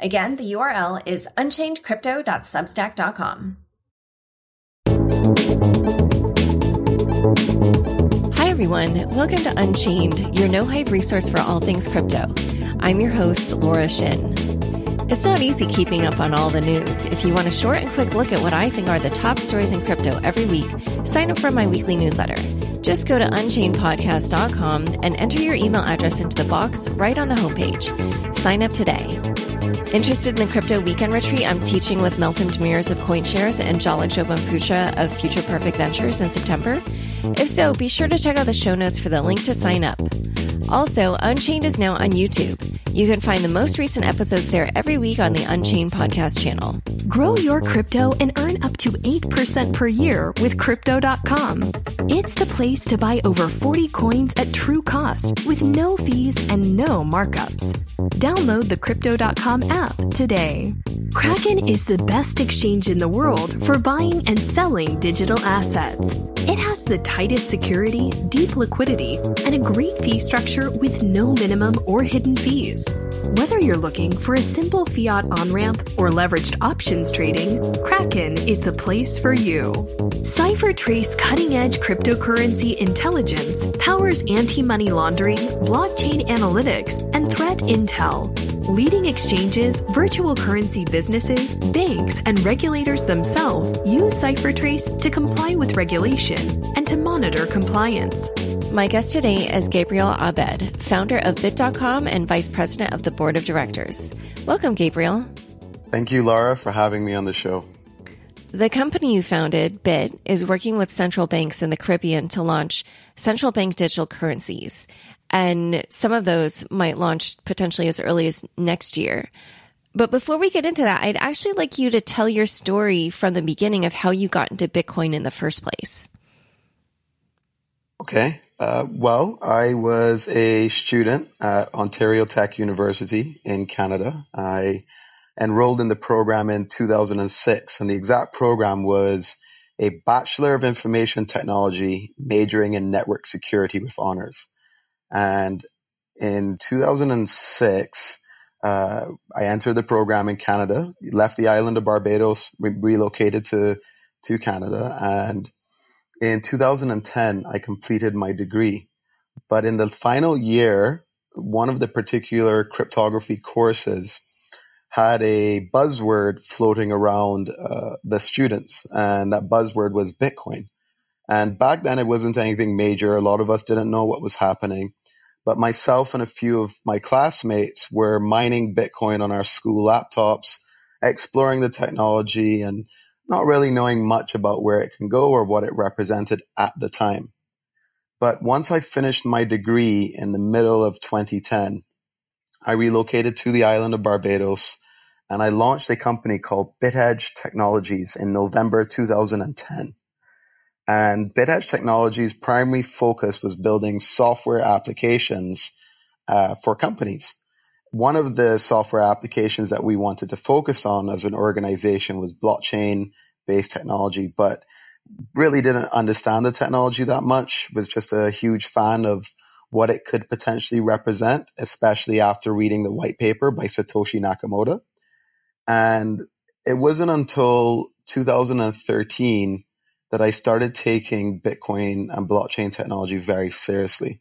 Again, the URL is unchainedcrypto.substack.com. Hi, everyone. Welcome to Unchained, your no hype resource for all things crypto. I'm your host, Laura Shin. It's not easy keeping up on all the news. If you want a short and quick look at what I think are the top stories in crypto every week, sign up for my weekly newsletter. Just go to unchainedpodcast.com and enter your email address into the box right on the homepage. Sign up today. Interested in the crypto weekend retreat I'm teaching with Meltem Demirors of CoinShares and Jalak Jobanputra of Future Perfect Ventures in September? If so, be sure to check out the show notes for the link to sign up. Also, Unchained is now on YouTube. You can find the most recent episodes there every week on the Unchained podcast channel. Grow your crypto and earn up to 8% per year with Crypto.com. It's the place to buy over 40 coins at true cost with no fees and no markups. Download the Crypto.com app today. Kraken is the best exchange in the world for buying and selling digital assets. It has the tightest security, deep liquidity, and a great fee structure with no minimum or hidden fees. Whether you're looking for a simple fiat on ramp or leveraged options trading, Kraken is the place for you. CipherTrace cutting edge cryptocurrency intelligence powers anti money laundering, blockchain analytics, and threat intel. Leading exchanges, virtual currency businesses, banks, and regulators themselves use CipherTrace to comply with regulation and to monitor compliance. My guest today is Gabriel Abed, founder of Bitt.com and vice president of the board of directors. Welcome, Gabriel. Thank you, Laura, for having me on the show. The company you founded, Bitt, is working with central banks in the Caribbean to launch central bank digital currencies. And some of those might launch potentially as early as next year. But before we get into that, I'd actually like you to tell your story from the beginning of how you got into Bitcoin in the first place. Okay. Uh, well, I was a student at Ontario Tech University in Canada. I enrolled in the program in 2006, and the exact program was a Bachelor of Information Technology majoring in network security with honors. And in 2006, uh, I entered the program in Canada, left the island of Barbados, re- relocated to, to Canada, and in 2010, I completed my degree. But in the final year, one of the particular cryptography courses had a buzzword floating around uh, the students, and that buzzword was Bitcoin. And back then, it wasn't anything major. A lot of us didn't know what was happening. But myself and a few of my classmates were mining Bitcoin on our school laptops, exploring the technology and not really knowing much about where it can go or what it represented at the time. But once I finished my degree in the middle of 2010, I relocated to the island of Barbados and I launched a company called BitEdge Technologies in November 2010. And BitEdge Technologies' primary focus was building software applications uh, for companies. One of the software applications that we wanted to focus on as an organization was blockchain based technology, but really didn't understand the technology that much, was just a huge fan of what it could potentially represent, especially after reading the white paper by Satoshi Nakamoto. And it wasn't until 2013 that I started taking Bitcoin and blockchain technology very seriously.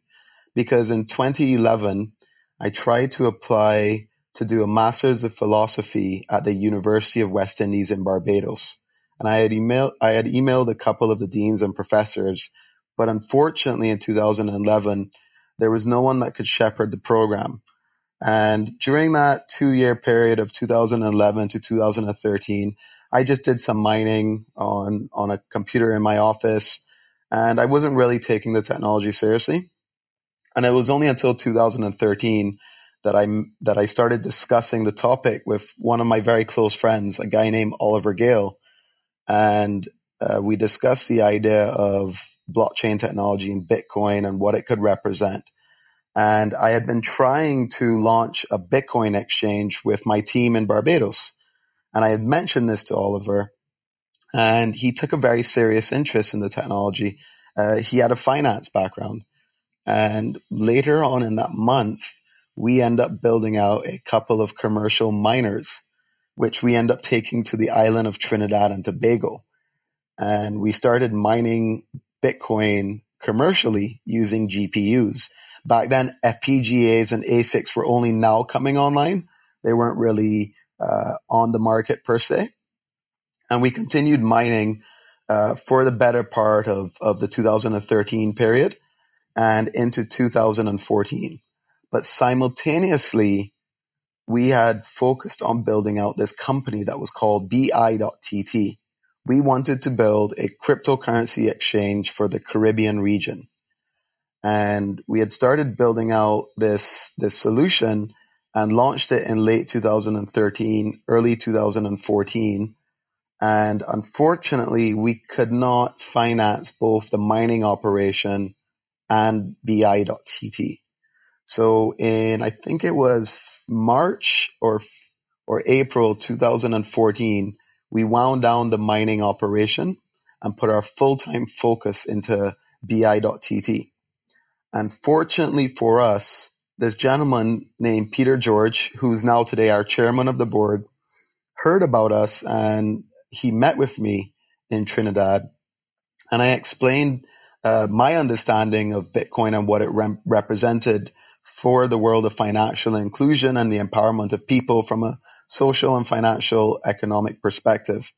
Because in 2011, I tried to apply to do a master's of philosophy at the University of West Indies in Barbados. And I had emailed, I had emailed a couple of the deans and professors, but unfortunately in 2011, there was no one that could shepherd the program. And during that two year period of 2011 to 2013, I just did some mining on, on a computer in my office and I wasn't really taking the technology seriously. And it was only until 2013 that I that I started discussing the topic with one of my very close friends, a guy named Oliver Gale, and uh, we discussed the idea of blockchain technology and Bitcoin and what it could represent. And I had been trying to launch a Bitcoin exchange with my team in Barbados. And I had mentioned this to Oliver, and he took a very serious interest in the technology. Uh, he had a finance background. And later on in that month, we end up building out a couple of commercial miners, which we end up taking to the island of Trinidad and Tobago. And we started mining Bitcoin commercially using GPUs. Back then, FPGAs and ASICs were only now coming online. They weren't really uh, on the market per se. And we continued mining uh, for the better part of, of the 2013 period and into 2014. But simultaneously, we had focused on building out this company that was called BI.TT. We wanted to build a cryptocurrency exchange for the Caribbean region. And we had started building out this, this solution and launched it in late 2013, early 2014. And unfortunately, we could not finance both the mining operation and BI.TT. So in, I think it was March or, or April 2014, we wound down the mining operation and put our full-time focus into BI.TT. And fortunately for us, this gentleman named Peter George, who's now today our chairman of the board, heard about us and he met with me in Trinidad. And I explained uh, my understanding of Bitcoin and what it re- represented for the world of financial inclusion and the empowerment of people from a social and financial economic perspective.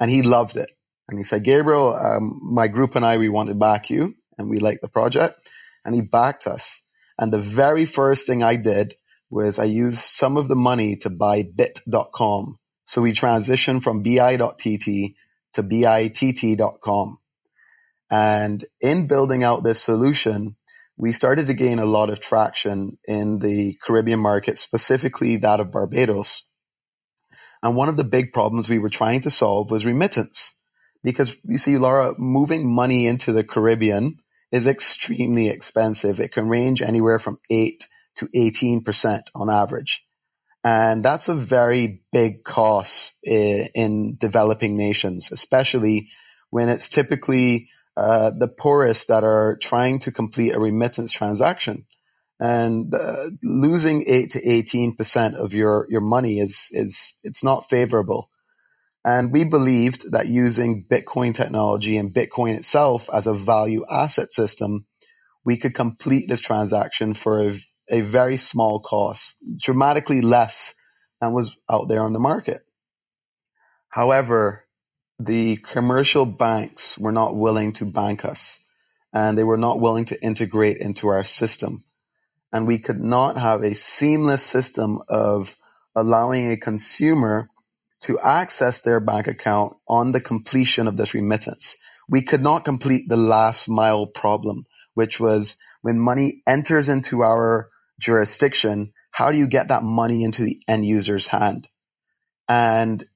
And he loved it. And he said, Gabriel, um, my group and I, we want to back you and we like the project. And he backed us. And the very first thing I did was I used some of the money to buy bitt.com. So we transitioned from bi.tt to bitt.com. And in building out this solution, we started to gain a lot of traction in the Caribbean market, specifically that of Barbados. And one of the big problems we were trying to solve was remittance. Because you see, Laura, moving money into the Caribbean is extremely expensive. It can range anywhere from 8 to 18% on average. And that's a very big cost in developing nations, especially when it's typically uh, the poorest that are trying to complete a remittance transaction. And uh, losing eight to eighteen percent of your your money is is it's not favorable. And we believed that using Bitcoin technology and Bitcoin itself as a value asset system, we could complete this transaction for a, a very small cost, dramatically less than was out there on the market. However, the commercial banks were not willing to bank us and they were not willing to integrate into our system. And we could not have a seamless system of allowing a consumer to access their bank account on the completion of this remittance. We could not complete the last mile problem, which was when money enters into our jurisdiction, how do you get that money into the end user's hand? And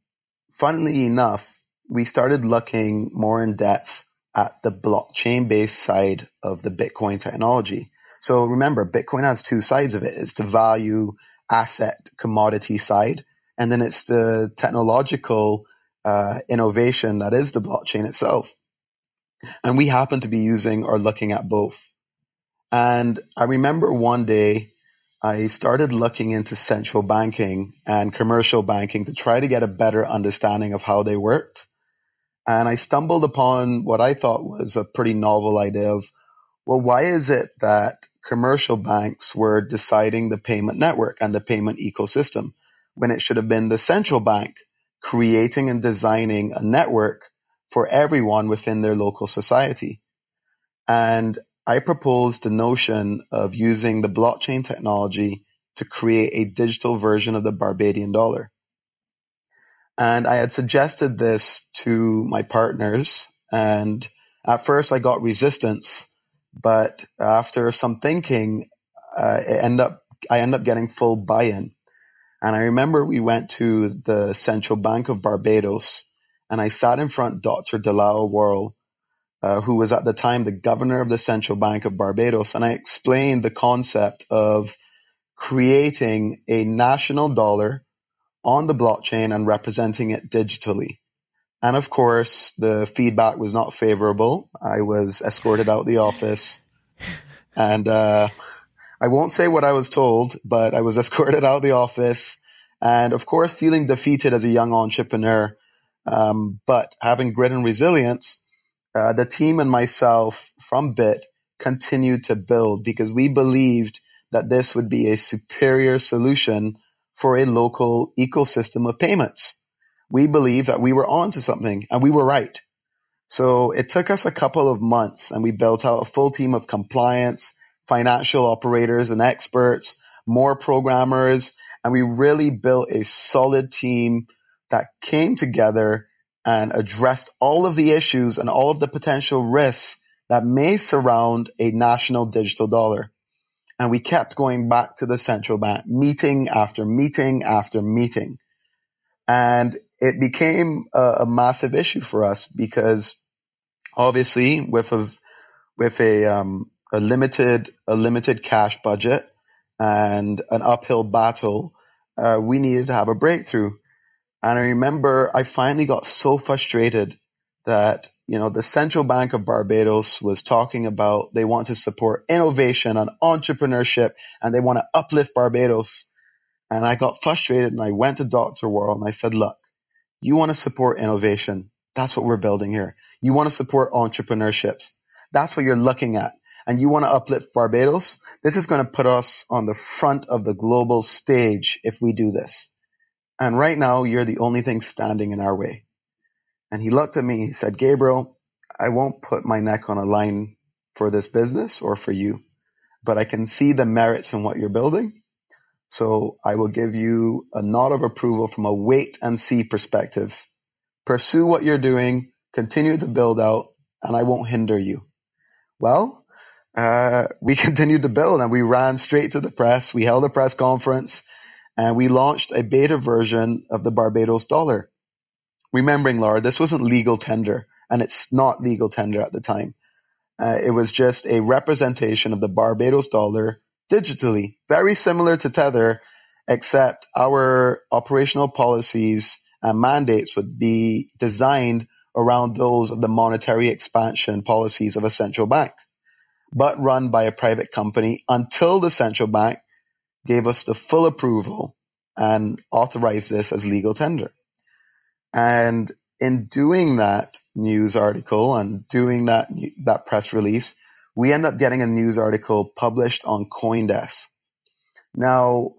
funnily enough, we started looking more in depth at the blockchain based side of the Bitcoin technology. So remember, Bitcoin has two sides of it. It's the value asset commodity side, and then it's the technological uh, innovation that is the blockchain itself. And we happen to be using or looking at both. And I remember one day I started looking into central banking and commercial banking to try to get a better understanding of how they worked. And I stumbled upon what I thought was a pretty novel idea of, well, why is it that commercial banks were deciding the payment network and the payment ecosystem when it should have been the central bank creating and designing a network for everyone within their local society? And I proposed the notion of using the blockchain technology to create a digital version of the Barbadian dollar. And I had suggested this to my partners and at first I got resistance, but after some thinking, uh, ended up I ended up getting full buy-in. And I remember we went to the Central Bank of Barbados and I sat in front Dr. DeLisle Worrell, uh, who was at the time the governor of the Central Bank of Barbados. And I explained the concept of creating a national dollar on the blockchain and representing it digitally. And of course, the feedback was not favorable. I was escorted out the office and, uh, I won't say what I was told, but I was escorted out of the office and of course feeling defeated as a young entrepreneur. Um, but having grit and resilience, uh, the team and myself from Bitt continued to build because we believed that this would be a superior solution for a local ecosystem of payments. We believed that we were onto something and we were right. So it took us a couple of months and we built out a full team of compliance, financial operators and experts, more programmers, and we really built a solid team that came together and addressed all of the issues and all of the potential risks that may surround a national digital dollar. And we kept going back to the central bank, meeting after meeting after meeting. And it became a, a massive issue for us because obviously with a, with a, um, a limited, a limited cash budget and an uphill battle, uh, we needed to have a breakthrough. And I remember I finally got so frustrated that, you know, the Central Bank of Barbados was talking about they want to support innovation and entrepreneurship and they want to uplift Barbados. And I got frustrated and I went to Dr. Worrell and I said, look, you want to support innovation. That's what we're building here. You want to support entrepreneurships. That's what you're looking at. And you want to uplift Barbados. This is going to put us on the front of the global stage if we do this. And right now, you're the only thing standing in our way. And he looked at me, he said, Gabriel, I won't put my neck on a line for this business or for you, but I can see the merits in what you're building. So I will give you a nod of approval from a wait and see perspective. Pursue what you're doing, continue to build out, and I won't hinder you. Well, uh, we continued to build and we ran straight to the press. We held a press conference and we launched a beta version of the Barbados dollar. Remembering, Laura, this wasn't legal tender, and it's not legal tender at the time. Uh, it was just a representation of the Barbados dollar digitally, very similar to Tether, except our operational policies and mandates would be designed around those of the monetary expansion policies of a central bank, but run by a private company until the central bank gave us the full approval and authorized this as legal tender. And in doing that news article and doing that, that press release, we end up getting a news article published on Coindesk. Now,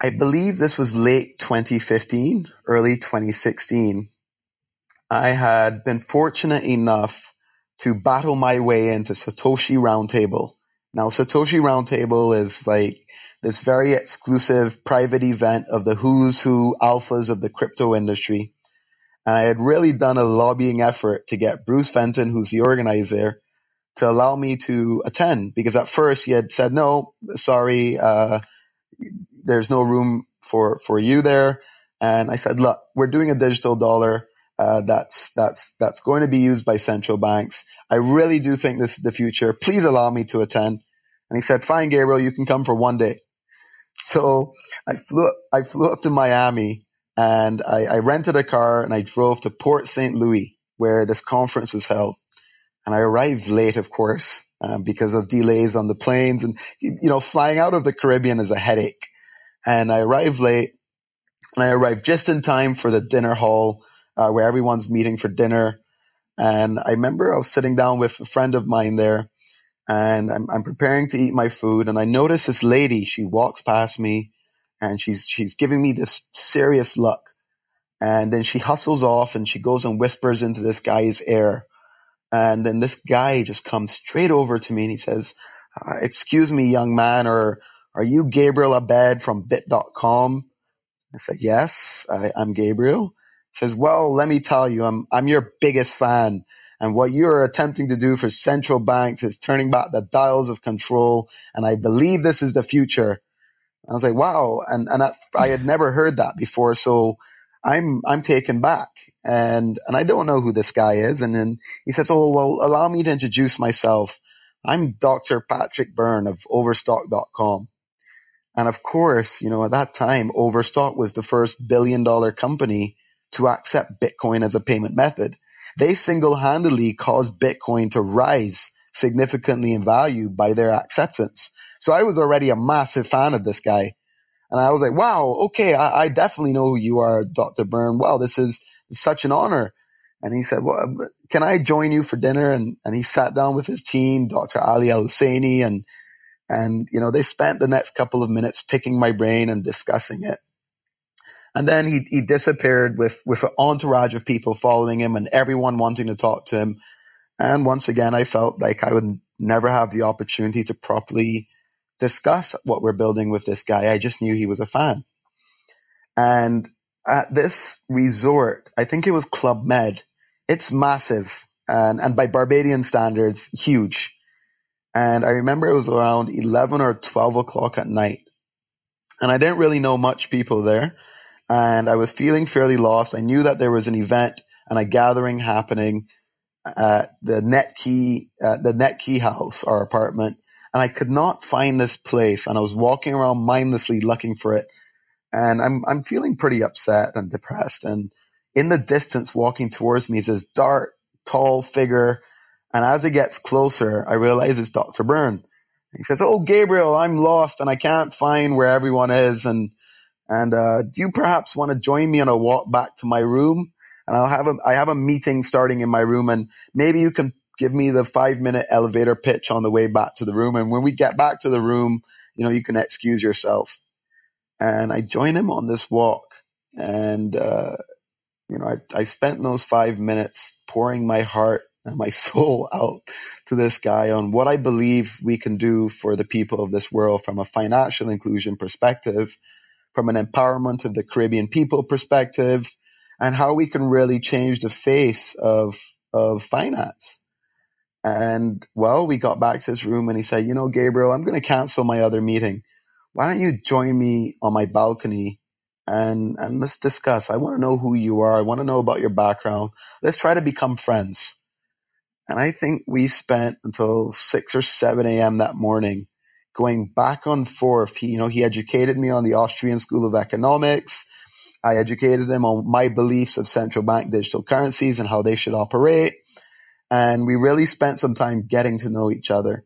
I believe this was late 2015, early 2016. I had been fortunate enough to battle my way into Satoshi Roundtable. Now, Satoshi Roundtable is like this very exclusive private event of the who's who alphas of the crypto industry. And I had really done a lobbying effort to get Bruce Fenton, who's the organizer, to allow me to attend because at first he had said, no, sorry, uh, there's no room for, for you there. And I said, look, we're doing a digital dollar. Uh, that's that's that's going to be used by central banks. I really do think this is the future. Please allow me to attend. And he said, "Fine, Gabriel, you can come for one day." So I flew, I flew up to Miami and I, I rented a car and I drove to Port St. Lucie where this conference was held. And I arrived late, of course, um, because of delays on the planes and, you know, flying out of the Caribbean is a headache. And I arrived late and I arrived just in time for the dinner hall, uh, where everyone's meeting for dinner. And I remember I was sitting down with a friend of mine there and I'm, I'm preparing to eat my food and I notice this lady, she walks past me and she's, she's giving me this serious look. And then she hustles off and she goes and whispers into this guy's ear. And then this guy just comes straight over to me and he says, uh, excuse me, young man, or are you Gabriel Abed from bitt.com? I said, yes, I, am Gabriel. Says, well, let me tell you, I'm, I'm your biggest fan And what you're attempting to do for central banks is turning back the dials of control. And I believe this is the future. I was like, wow. And, and I, I had never heard that before. So I'm, I'm taken back and, and I don't know who this guy is. And then he says, Oh, well, allow me to introduce myself. I'm Dr. Patrick Byrne of overstock.com. And of course, you know, at that time, Overstock was the first billion dollar company to accept Bitcoin as a payment method. They single handedly caused Bitcoin to rise significantly in value by their acceptance. So I was already a massive fan of this guy. And I was like, wow, okay, I, I definitely know who you are, Dr. Byrne. Well, this is such an honor. And he said, well, can I join you for dinner? And, and he sat down with his team, Dr. Ali Al Husseini, and, and, you know, they spent the next couple of minutes picking my brain and discussing it. And then he, he disappeared with, with an entourage of people following him and everyone wanting to talk to him. And once again, I felt like I would never have the opportunity to properly discuss what we're building with this guy. I just knew he was a fan. And at this resort, I think it was Club Med. It's massive and, and by Barbadian standards, huge. And I remember it was around 11 or 12 o'clock at night. And I didn't really know much people there. And I was feeling fairly lost. I knew that there was an event and a gathering happening at the Netki, uh, the Netki house, our apartment. And I could not find this place. And I was walking around mindlessly looking for it and I'm I'm feeling pretty upset and depressed. And in the distance, walking towards me is this dark, tall figure. And as it gets closer, I realize it's Dr. Byrne. He says, "Oh, Gabriel, I'm lost and I can't find where everyone is. And and uh, do you perhaps want to join me on a walk back to my room? And I'll have a I have a meeting starting in my room, and maybe you can give me the five minute elevator pitch on the way back to the room. And when we get back to the room, you know, you can excuse yourself." and I join him on this walk. And, uh, you know, I, I spent those five minutes pouring my heart and my soul out to this guy on what I believe we can do for the people of this world from a financial inclusion perspective, from an empowerment of the Caribbean people perspective, and how we can really change the face of, of finance. And well, we got back to his room and he said, you know, Gabriel, I'm going to cancel my other meeting why don't you join me on my balcony and and let's discuss. I want to know who you are. I want to know about your background. Let's try to become friends. And I think we spent until six or seven a.m. that morning going back and forth. He, you know, he educated me on the Austrian School of Economics. I educated him on my beliefs of central bank digital currencies and how they should operate. And we really spent some time getting to know each other.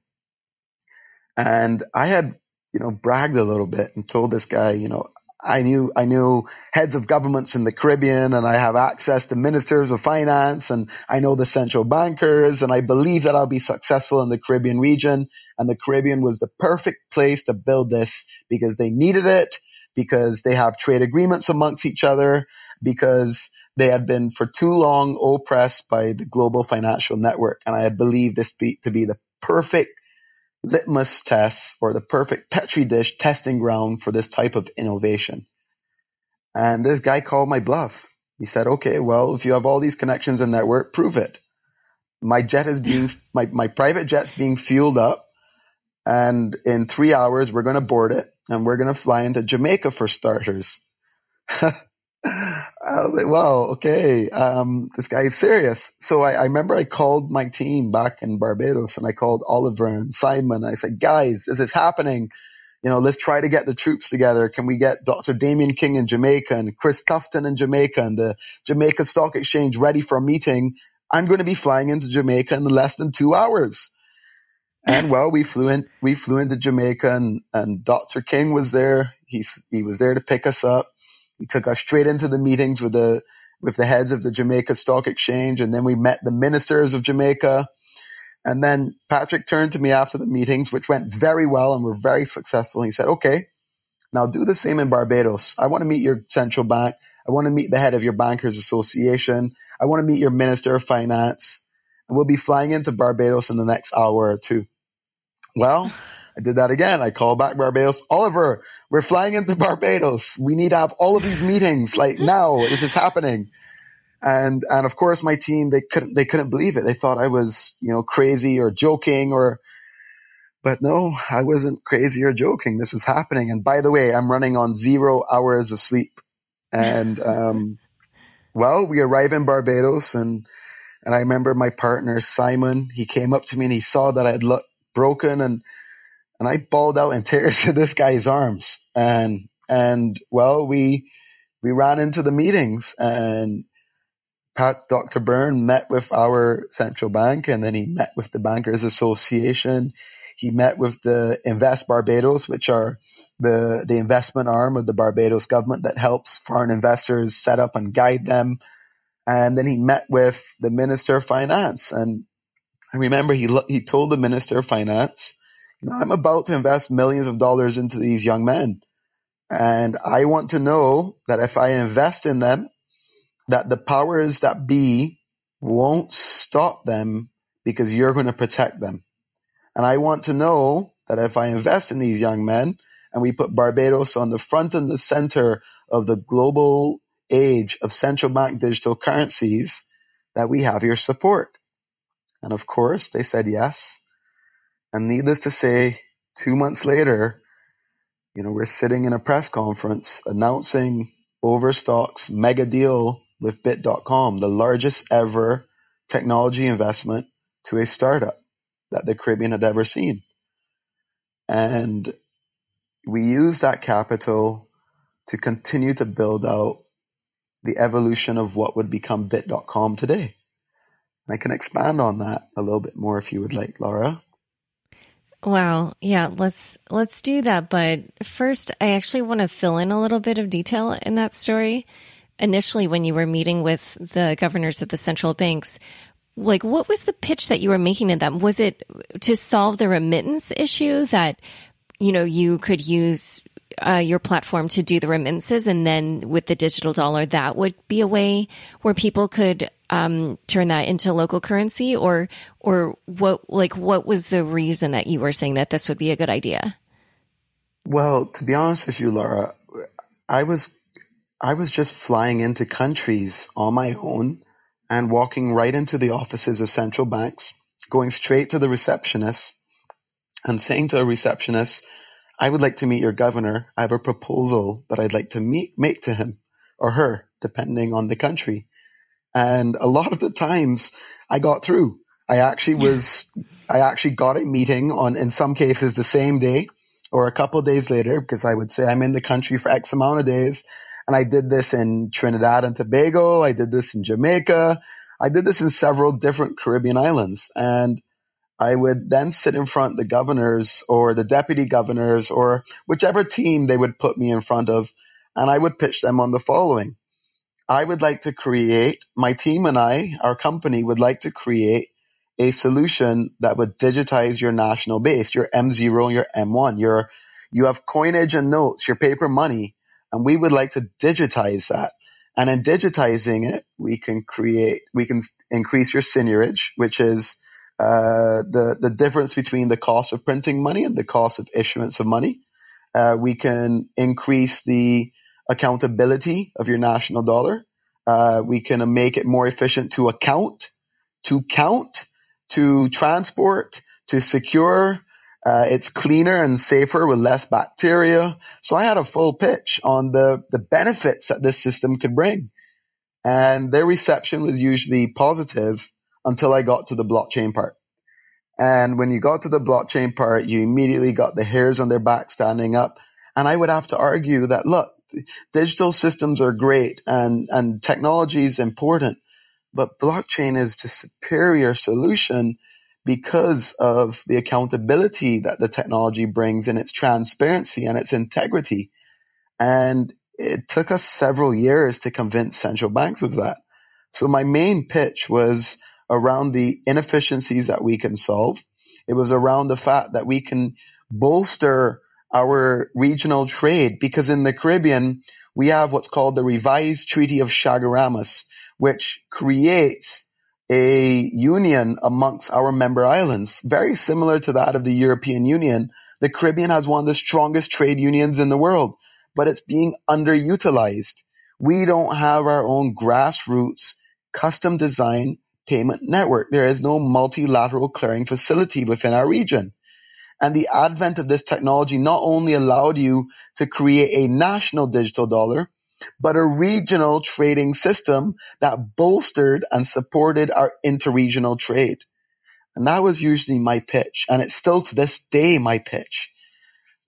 And I had you know, bragged a little bit and told this guy, you know, I knew I knew heads of governments in the Caribbean and I have access to ministers of finance and I know the central bankers and I believe that I'll be successful in the Caribbean region. And the Caribbean was the perfect place to build this because they needed it because they have trade agreements amongst each other because they had been for too long oppressed by the global financial network. And I had believed this be, to be the perfect litmus tests or the perfect petri dish testing ground for this type of innovation. And this guy called my bluff. He said, okay, well, if you have all these connections in network, prove it. My jet is being, my, my private jet's being fueled up. And in three hours, we're going to board it and we're going to fly into Jamaica for starters. I was like, wow, okay, um, this guy is serious. So I, I, remember I called my team back in Barbados and I called Oliver and Simon. And I said, guys, is this is happening. You know, let's try to get the troops together. Can we get Dr. Damien King in Jamaica and Chris Tufton in Jamaica and the Jamaica Stock Exchange ready for a meeting? I'm going to be flying into Jamaica in less than two hours. And well, we flew in, we flew into Jamaica and, and Dr. King was there. He's, he was there to pick us up he took us straight into the meetings with the with the heads of the Jamaica Stock Exchange, and then we met the ministers of Jamaica. And then Patrick turned to me after the meetings, which went very well and were very successful. He said, "Okay, now do the same in Barbados. I want to meet your central bank. I want to meet the head of your bankers association. I want to meet your minister of finance, and we'll be flying into Barbados in the next hour or two. Well, I did that again. I called back Barbados. Oliver, we're flying into Barbados. We need to have all of these meetings like now. This is happening. And, and of course my team, they couldn't, they couldn't believe it. They thought I was, you know, crazy or joking or, but no, I wasn't crazy or joking. This was happening. And by the way, I'm running on zero hours of sleep. And, um, well, we arrive in Barbados and, and I remember my partner, Simon, he came up to me and he saw that I had looked broken and, and I bawled out in tears to this guy's arms. And, and well, we, we ran into the meetings and Pat, Dr. Byrne met with our central bank and then he met with the Bankers Association. He met with the Invest Barbados, which are the, the investment arm of the Barbados government that helps foreign investors set up and guide them. And then he met with the Minister of Finance. And I remember he, he told the Minister of Finance, you know, I'm about to invest millions of dollars into these young men. And I want to know that if I invest in them, that the powers that be won't stop them because you're going to protect them. And I want to know that if I invest in these young men and we put Barbados on the front and the center of the global age of central bank digital currencies, that we have your support. And of course, they said yes. And needless to say, two months later, you know, we're sitting in a press conference announcing Overstock's mega deal with Bitt.com, the largest ever technology investment to a startup that the Caribbean had ever seen. And we used that capital to continue to build out the evolution of what would become Bitt.com today. I can expand on that a little bit more if you would like, Laura. Wow. Yeah, let's let's do that, but first I actually want to fill in a little bit of detail in that story. Initially when you were meeting with the governors of the central banks, like what was the pitch that you were making to them? Was it to solve the remittance issue that you know you could use uh, your platform to do the remittances, and then with the digital dollar, that would be a way where people could um, turn that into local currency, or or what? Like, what was the reason that you were saying that this would be a good idea? Well, to be honest with you, Laura, I was I was just flying into countries on my own and walking right into the offices of central banks, going straight to the receptionist and saying to a receptionist, I would like to meet your governor. I have a proposal that I'd like to meet, make to him or her, depending on the country. And a lot of the times I got through. I actually was, I actually got a meeting on, in some cases, the same day or a couple days later, because I would say I'm in the country for X amount of days. And I did this in Trinidad and Tobago. I did this in Jamaica. I did this in several different Caribbean islands. And I would then sit in front the governors or the deputy governors or whichever team they would put me in front of, and I would pitch them on the following. I would like to create, my team and I, our company would like to create a solution that would digitize your national base, your M0, your M1, your, you have coinage and notes, your paper money, and we would like to digitize that. And in digitizing it, we can create, we can increase your seigniorage, which is uh, the the difference between the cost of printing money and the cost of issuance of money. Uh, we can increase the accountability of your national dollar. Uh, we can make it more efficient to account, to count, to transport, to secure. Uh, it's cleaner and safer with less bacteria. So I had a full pitch on the, the benefits that this system could bring. And their reception was usually positive until I got to the blockchain part. And when you got to the blockchain part, you immediately got the hairs on their back standing up. And I would have to argue that, look, digital systems are great and, and technology is important, but blockchain is the superior solution because of the accountability that the technology brings and its transparency and its integrity. And it took us several years to convince central banks of that. So my main pitch was around the inefficiencies that we can solve. It was around the fact that we can bolster our regional trade because in the Caribbean, we have what's called the revised Treaty of Chaguaramas, which creates a union amongst our member islands, very similar to that of the European Union. The Caribbean has one of the strongest trade unions in the world, but it's being underutilized. We don't have our own grassroots custom design payment network. There is no multilateral clearing facility within our region. And the advent of this technology not only allowed you to create a national digital dollar, but a regional trading system that bolstered and supported our interregional trade. And that was usually my pitch. And it's still to this day my pitch.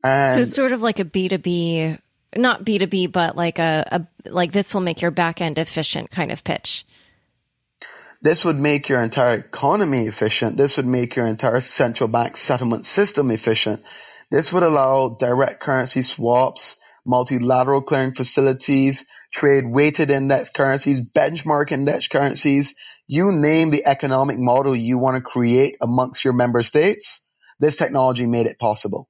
And so it's sort of like a B2B, not B2B, but like a, a like this will make your back end efficient kind of pitch. This would make your entire economy efficient. This would make your entire central bank settlement system efficient. This would allow direct currency swaps, multilateral clearing facilities, trade weighted index currencies, benchmark index currencies. You name the economic model you want to create amongst your member states. This technology made it possible.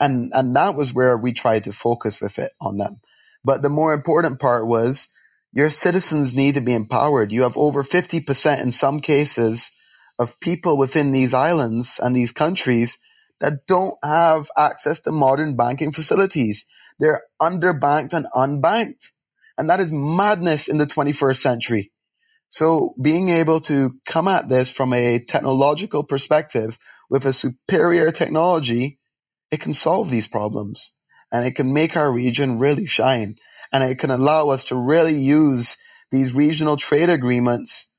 And, and that was where we tried to focus with it on them. But the more important part was your citizens need to be empowered. You have over 50% in some cases of people within these islands and these countries that don't have access to modern banking facilities. They're underbanked and unbanked. And that is madness in the 21st century. So being able to come at this from a technological perspective with a superior technology, it can solve these problems and it can make our region really shine and it can allow us to really use these regional trade agreements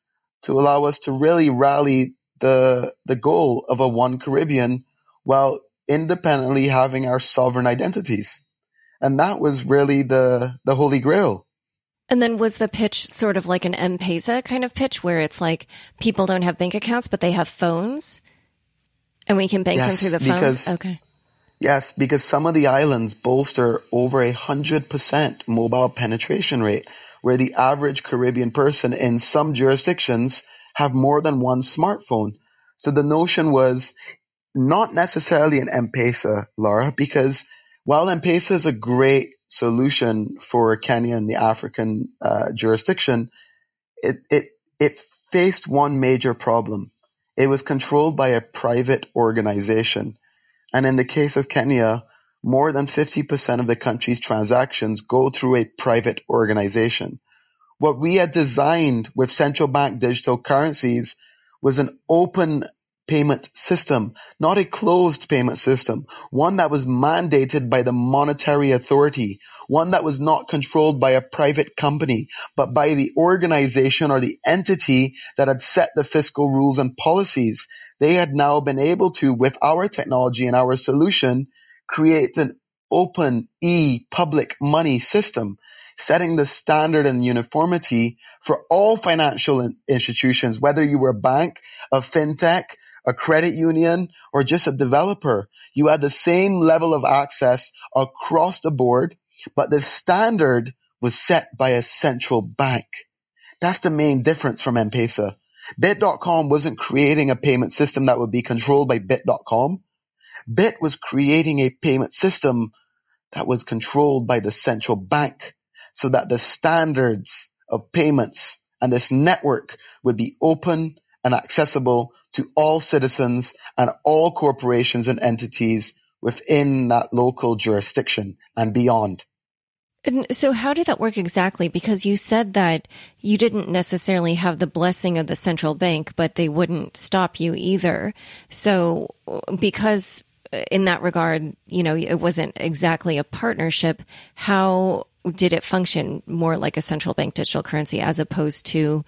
to allow us to really rally the the goal of a one Caribbean while independently having our sovereign identities. And that was really the the holy grail. And then was the pitch sort of like an M-Pesa kind of pitch where it's like people don't have bank accounts but they have phones and we can bank yes, them through the phones? Because, okay. Yes, because some of the islands bolster over a hundred percent mobile penetration rate, where the average Caribbean person in some jurisdictions have more than one smartphone. So the notion was not necessarily an M-Pesa, Laura, because while M-Pesa is a great solution for Kenya and the African uh, jurisdiction, it, it, it faced one major problem. It was controlled by a private organization and in the case of Kenya, more than 50% of the country's transactions go through a private organization. What we had designed with central bank digital currencies was an open payment system, not a closed payment system, one that was mandated by the monetary authority, one that was not controlled by a private company, but by the organization or the entity that had set the fiscal rules and policies. They had now been able to, with our technology and our solution, create an open e-public money system, setting the standard and uniformity for all financial institutions, whether you were a bank, a fintech, a credit union, or just a developer. You had the same level of access across the board, but the standard was set by a central bank. That's the main difference from M-Pesa. Bitt.com wasn't creating a payment system that would be controlled by Bitt.com. Bitt was creating a payment system that was controlled by the central bank so that the standards of payments and this network would be open and accessible to all citizens and all corporations and entities within that local jurisdiction and beyond. And so how did that work exactly? Because you said that you didn't necessarily have the blessing of the central bank, but they wouldn't stop you either. So because in that regard, you know, it wasn't exactly a partnership, how did it function more like a central bank digital currency as opposed to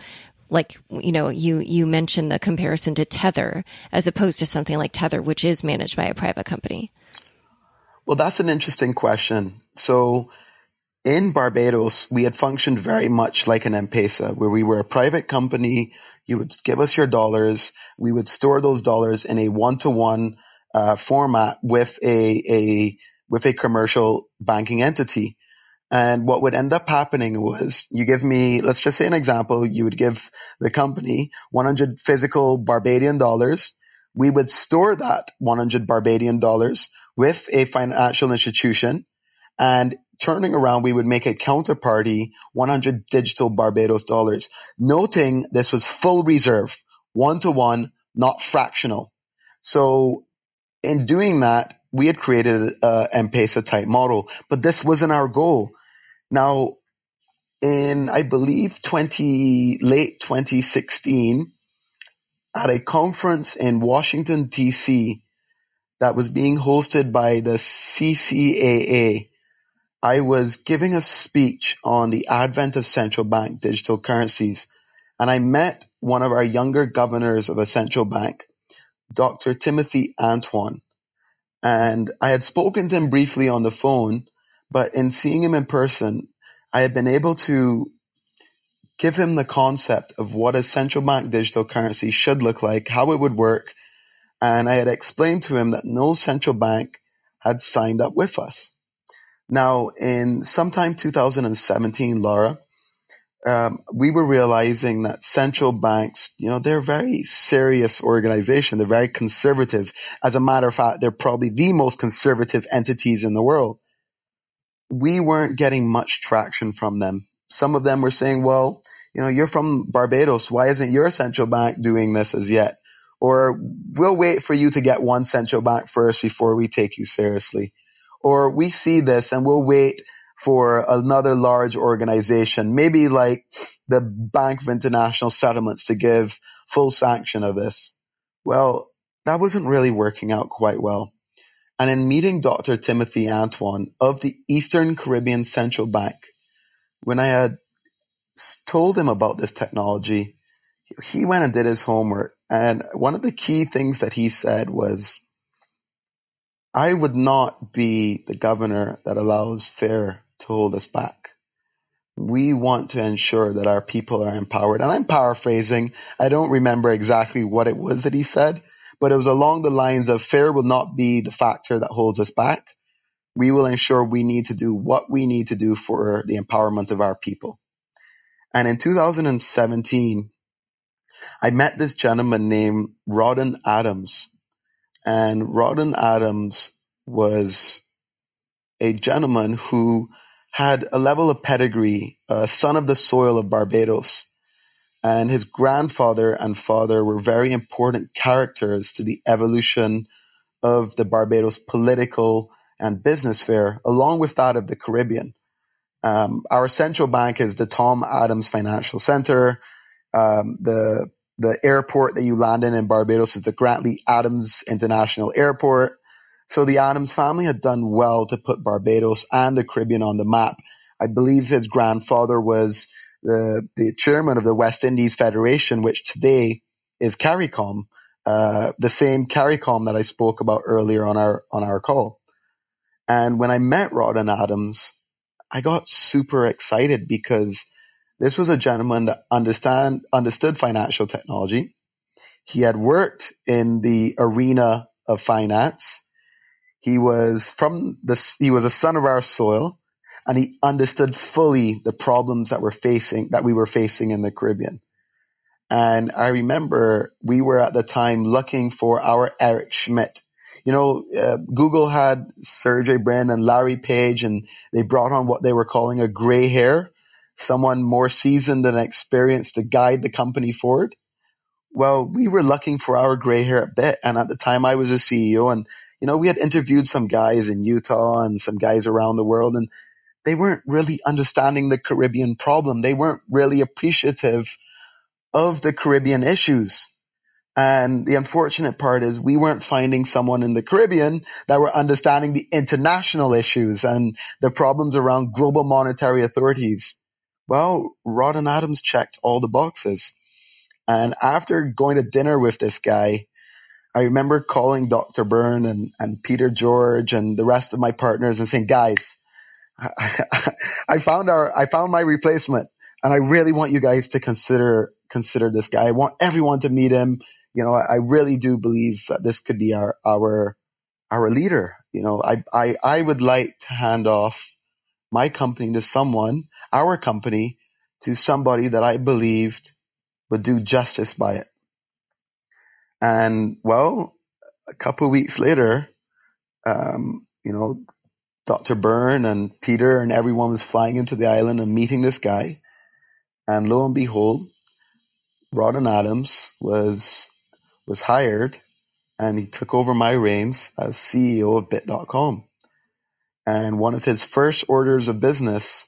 like you know you you mentioned the comparison to tether as opposed to something like tether which is managed by a private company well that's an interesting question so in Barbados, we had functioned very much like an M-Pesa, where we were a private company. You would give us your dollars. We would store those dollars in a one-to-one uh, format with a, a with a commercial banking entity. And what would end up happening was you give me, let's just say an example, you would give the company 100 physical Barbadian dollars. We would store that 100 Barbadian dollars with a financial institution and turning around, we would make a counterparty 100 digital Barbados dollars, noting this was full reserve, one to one, not fractional. So in doing that, we had created uh, a M-Pesa type model, but this wasn't our goal. Now, in, I believe, 20, late 2016 at a conference in Washington, DC that was being hosted by the CCAA. I was giving a speech on the advent of central bank digital currencies and I met one of our younger governors of a central bank, Dr. Timothy Antoine. And I had spoken to him briefly on the phone, but in seeing him in person, I had been able to give him the concept of what a central bank digital currency should look like, how it would work. And I had explained to him that no central bank had signed up with us. Now, in sometime 2017, Laura, um, we were realizing that central banks, you know, they're a very serious organization. They're very conservative. As a matter of fact, they're probably the most conservative entities in the world. We weren't getting much traction from them. Some of them were saying, well, you know, you're from Barbados. Why isn't your central bank doing this as yet? Or we'll wait for you to get one central bank first before we take you seriously. Or we see this and we'll wait for another large organization, maybe like the Bank of International Settlements to give full sanction of this. Well, that wasn't really working out quite well. And in meeting Dr. Timothy Antoine of the Eastern Caribbean Central Bank, when I had told him about this technology, he went and did his homework. And one of the key things that he said was, I would not be the governor that allows fear to hold us back. We want to ensure that our people are empowered. And I'm paraphrasing. I don't remember exactly what it was that he said, but it was along the lines of fear will not be the factor that holds us back. We will ensure we need to do what we need to do for the empowerment of our people. And in 2017, I met this gentleman named Rawdon Adams. And Rawdon Adams was a gentleman who had a level of pedigree, a son of the soil of Barbados. And his grandfather and father were very important characters to the evolution of the Barbados political and business sphere, along with that of the Caribbean. Um, our central bank is the Tom Adams Financial Center. Um, the the airport that you land in in Barbados is the Grantley Adams International Airport. So the Adams family had done well to put Barbados and the Caribbean on the map. I believe his grandfather was the, the chairman of the West Indies Federation, which today is CARICOM, uh, the same CARICOM that I spoke about earlier on our, on our call. And when I met Rawdon Adams, I got super excited because this was a gentleman that understand, understood financial technology. He had worked in the arena of finance. He was from the, he was a son of our soil and he understood fully the problems that we're facing, that we were facing in the Caribbean. And I remember we were at the time looking for our Eric Schmidt. You know, uh, Google had Sergey Brin and Larry Page and they brought on what they were calling a gray hair, someone more seasoned and experienced to guide the company forward. Well, we were looking for our gray hair a bit. And at the time I was a CEO and you know, we had interviewed some guys in Utah and some guys around the world and they weren't really understanding the Caribbean problem. They weren't really appreciative of the Caribbean issues. And the unfortunate part is we weren't finding someone in the Caribbean that were understanding the international issues and the problems around global monetary authorities. Well, Rawdon Adams checked all the boxes. And after going to dinner with this guy, I remember calling Dr. Byrne and, and Peter George and the rest of my partners and saying, guys, I, I found our, I found my replacement and I really want you guys to consider, consider this guy. I want everyone to meet him. You know, I, I really do believe that this could be our, our, our leader. You know, I, I, I would like to hand off my company to someone, our company to somebody that I believed would do justice by it. And well, a couple weeks later, um, you know, Dr. Byrne and Peter and everyone was flying into the island and meeting this guy. And lo and behold, Rawdon Adams was was hired and he took over my reins as CEO of bitt.com. And one of his first orders of business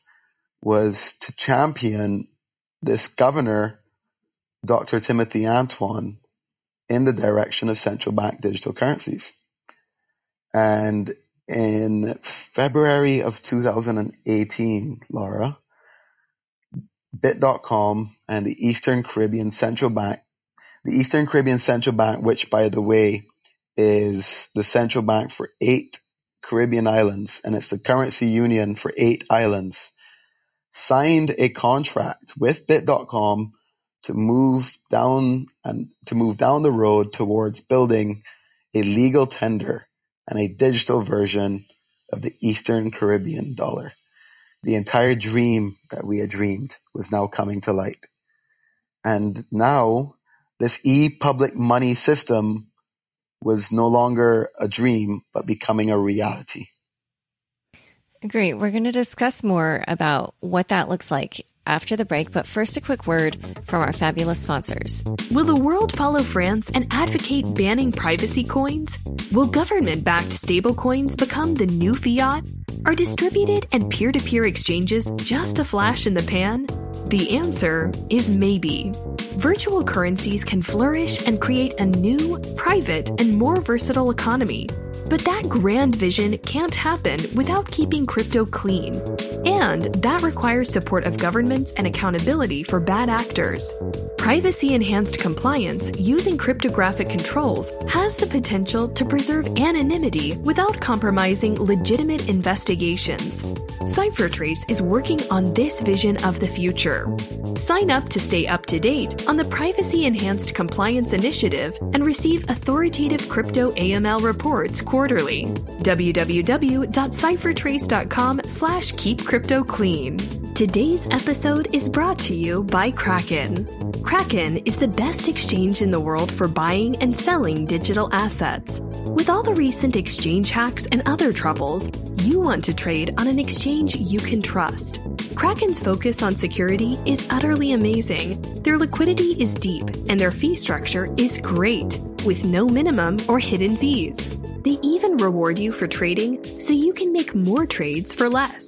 was to champion this governor, Dr. Timothy Antoine, in the direction of central bank digital currencies. And in February of 2018, Laura, Bitt.com and the Eastern Caribbean Central Bank, the Eastern Caribbean Central Bank, which by the way is the central bank for eight Caribbean islands and it's the currency union for eight islands, signed a contract with Bitt.com to move down and to move down the road towards building a legal tender and a digital version of the Eastern Caribbean dollar. The entire dream that we had dreamed was now coming to light. And now this e-public money system was no longer a dream, but becoming a reality. Great. We're going to discuss more about what that looks like after the break, but first, a quick word from our fabulous sponsors. Will the world follow France and advocate banning privacy coins? Will government backed stablecoins become the new fiat? Are distributed and peer to peer exchanges just a flash in the pan? The answer is maybe. Virtual currencies can flourish and create a new, private, and more versatile economy but that grand vision can't happen without keeping crypto clean. And that requires support of and accountability for bad actors. Privacy enhanced compliance using cryptographic controls has the potential to preserve anonymity without compromising legitimate investigations. CipherTrace is working on this vision of the future. Sign up to stay up to date on the Privacy Enhanced Compliance Initiative and receive authoritative crypto AML reports quarterly. www.ciphertrace.com slash keep crypto clean. Today's episode is brought to you by Kraken. Kraken is the best exchange in the world for buying and selling digital assets. With all the recent exchange hacks and other troubles, you want to trade on an exchange you can trust. Kraken's focus on security is utterly amazing. Their liquidity is deep, and their fee structure is great, with no minimum or hidden fees. They even reward you for trading so you can make more trades for less.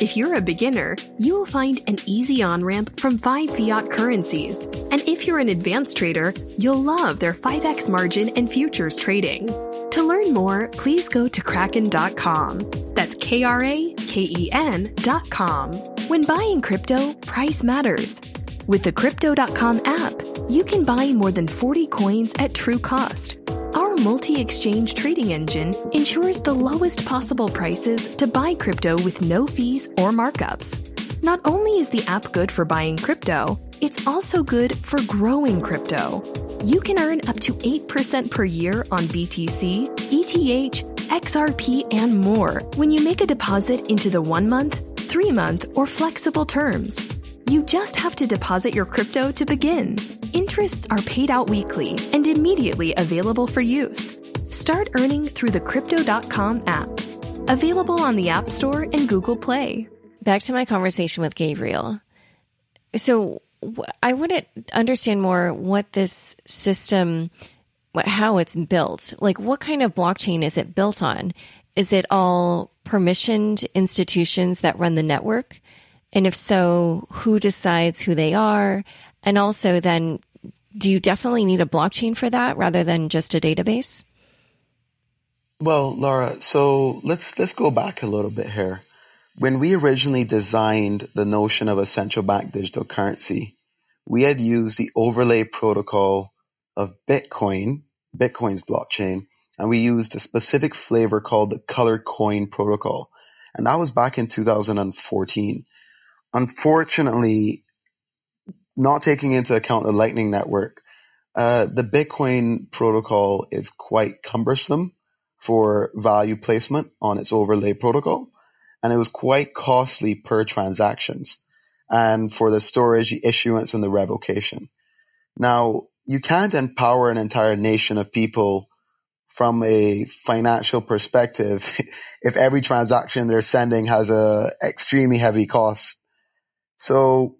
If you're a beginner, you will find an easy on ramp from five fiat currencies. And if you're an advanced trader, you'll love their 5x margin and futures trading. To learn more, please go to kraken.com. That's K R A K E N.com. When buying crypto, price matters. With the Crypto.com app, you can buy more than 40 coins at true cost. Multi exchange trading engine ensures the lowest possible prices to buy crypto with no fees or markups. Not only is the app good for buying crypto, it's also good for growing crypto. You can earn up to 8% per year on BTC, ETH, XRP, and more when you make a deposit into the one month, three month, or flexible terms. You just have to deposit your crypto to begin. Interests are paid out weekly and immediately available for use. Start earning through the Crypto.com app. Available on the App Store and Google Play. Back to my conversation with Gabriel. So, I want to understand more what this system, how it's built. Like, what kind of blockchain is it built on? Is it all permissioned institutions that run the network? And if so, who decides who they are? And also, then, do you definitely need a blockchain for that rather than just a database? Well, Laura, so let's let's go back a little bit here. When we originally designed the notion of a central bank digital currency, we had used the overlay protocol of Bitcoin, Bitcoin's blockchain, and we used a specific flavor called the color coin protocol. And that was back in 2014. Unfortunately, not taking into account the Lightning Network, uh, the Bitcoin protocol is quite cumbersome for value placement on its overlay protocol, and it was quite costly per transactions and for the storage, the issuance, and the revocation. Now, you can't empower an entire nation of people from a financial perspective if every transaction they're sending has a extremely heavy cost. So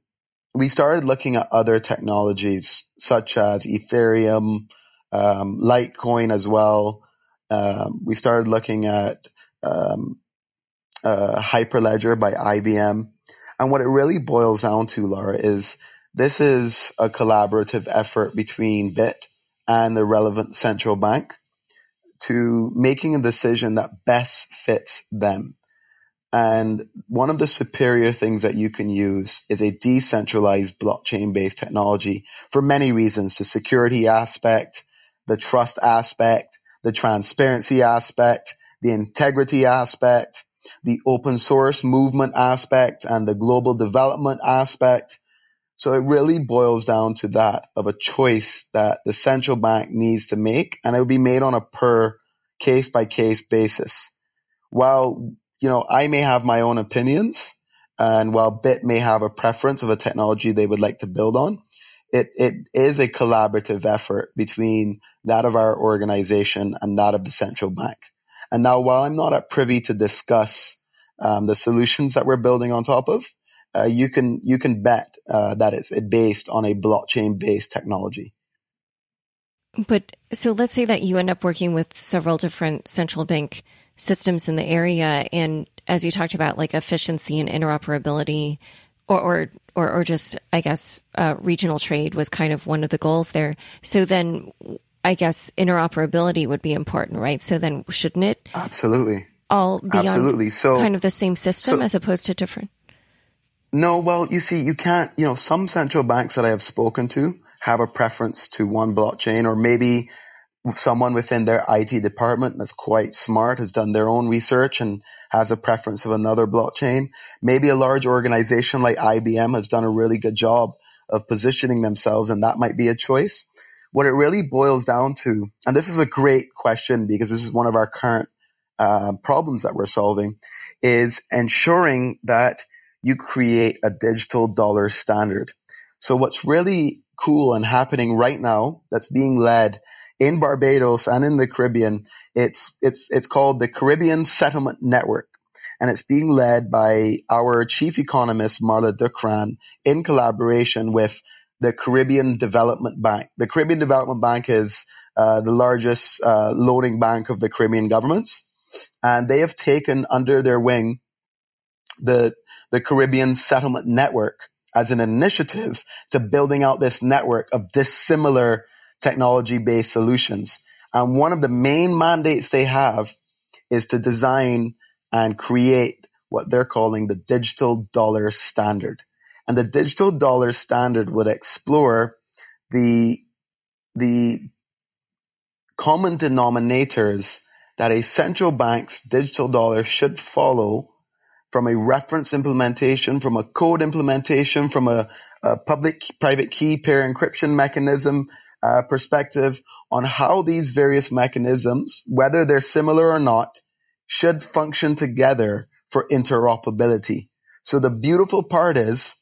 we started looking at other technologies such as Ethereum, um, Litecoin as well. Um, we started looking at um, uh, Hyperledger by IBM And what it really boils down to, Laura, is this is a collaborative effort between Bitt and the relevant central bank to making a decision that best fits them. And one of the superior things that you can use is a decentralized blockchain based technology for many reasons the security aspect, the trust aspect, the transparency aspect, the integrity aspect, the open source movement aspect, and the global development aspect. So it really boils down to that of a choice that the central bank needs to make, and it will be made on a per case by case basis. While you know, I may have my own opinions, and while Bitt may have a preference of a technology they would like to build on, it, it is a collaborative effort between that of our organization and that of the central bank. And now, while I'm not at privy to discuss um, the solutions that we're building on top of, uh, you can you can bet uh, that it's based on a blockchain based technology. But so let's say that you end up working with several different central bank systems in the area. And as you talked about, like efficiency and interoperability, or or or, or just I guess uh, regional trade was kind of one of the goals there. So then, I guess interoperability would be important, right? So then, shouldn't it? Absolutely. All be absolutely. So kind of the same system so, as opposed to different. No, well, you see, you can't. You know, some central banks that I have spoken to have a preference to one blockchain, or maybe someone within their IT department that's quite smart has done their own research and has a preference of another blockchain. Maybe a large organization like IBM has done a really good job of positioning themselves and that might be a choice. What it really boils down to, and this is a great question because this is one of our current uh, problems that we're solving, is ensuring that you create a digital dollar standard. So what's really cool and happening right now that's being led in Barbados and in the Caribbean. It's, it's, it's called the Caribbean Settlement Network. And it's being led by our chief economist, Marla Dukharan, in collaboration with the Caribbean Development Bank. The Caribbean Development Bank is uh, the largest uh, bank of the Caribbean governments. And they have taken under their wing the, the Caribbean Settlement Network as an initiative to building out this network of dissimilar technology based solutions. And one of the main mandates they have is to design and create what they're calling the digital dollar standard. And the digital dollar standard would explore the, the common denominators that a central bank's digital dollar should follow from a reference implementation, from a code implementation, from a, a public private key pair encryption mechanism, uh, perspective on how these various mechanisms, whether they're similar or not, should function together for interoperability. So the beautiful part is,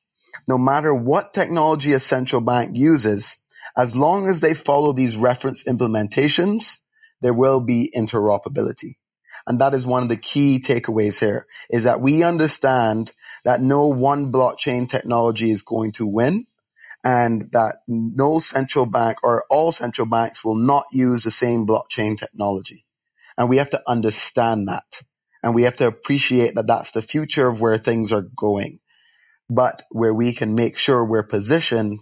no matter what technology a central bank uses, as long as they follow these reference implementations, there will be interoperability. And that is one of the key takeaways here is that we understand that no one blockchain technology is going to win and that no central bank or all central banks will not use the same blockchain technology. And we have to understand that. And we have to appreciate that that's the future of where things are going. But where we can make sure we're positioned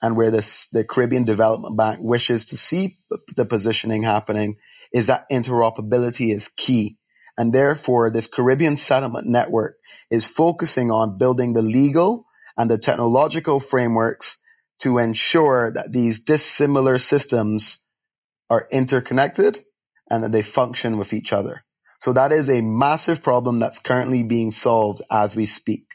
and where this, the Caribbean Development Bank wishes to see the positioning happening is that interoperability is key. And therefore, this Caribbean settlement network is focusing on building the legal and the technological frameworks to ensure that these dissimilar systems are interconnected and that they function with each other. So that is a massive problem that's currently being solved as we speak.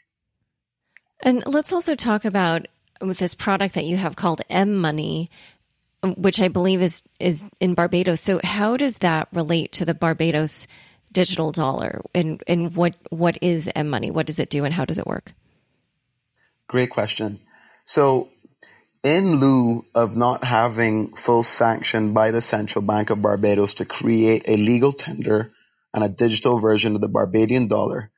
And let's also talk about with this product that you have called M Money, which I believe is is in Barbados. So how does that relate to the Barbados digital dollar? And and what what is M Money? What does it do and how does it work? Great question. So, in lieu of not having full sanction by the Central Bank of Barbados to create a legal tender and a digital version of the Barbadian dollar,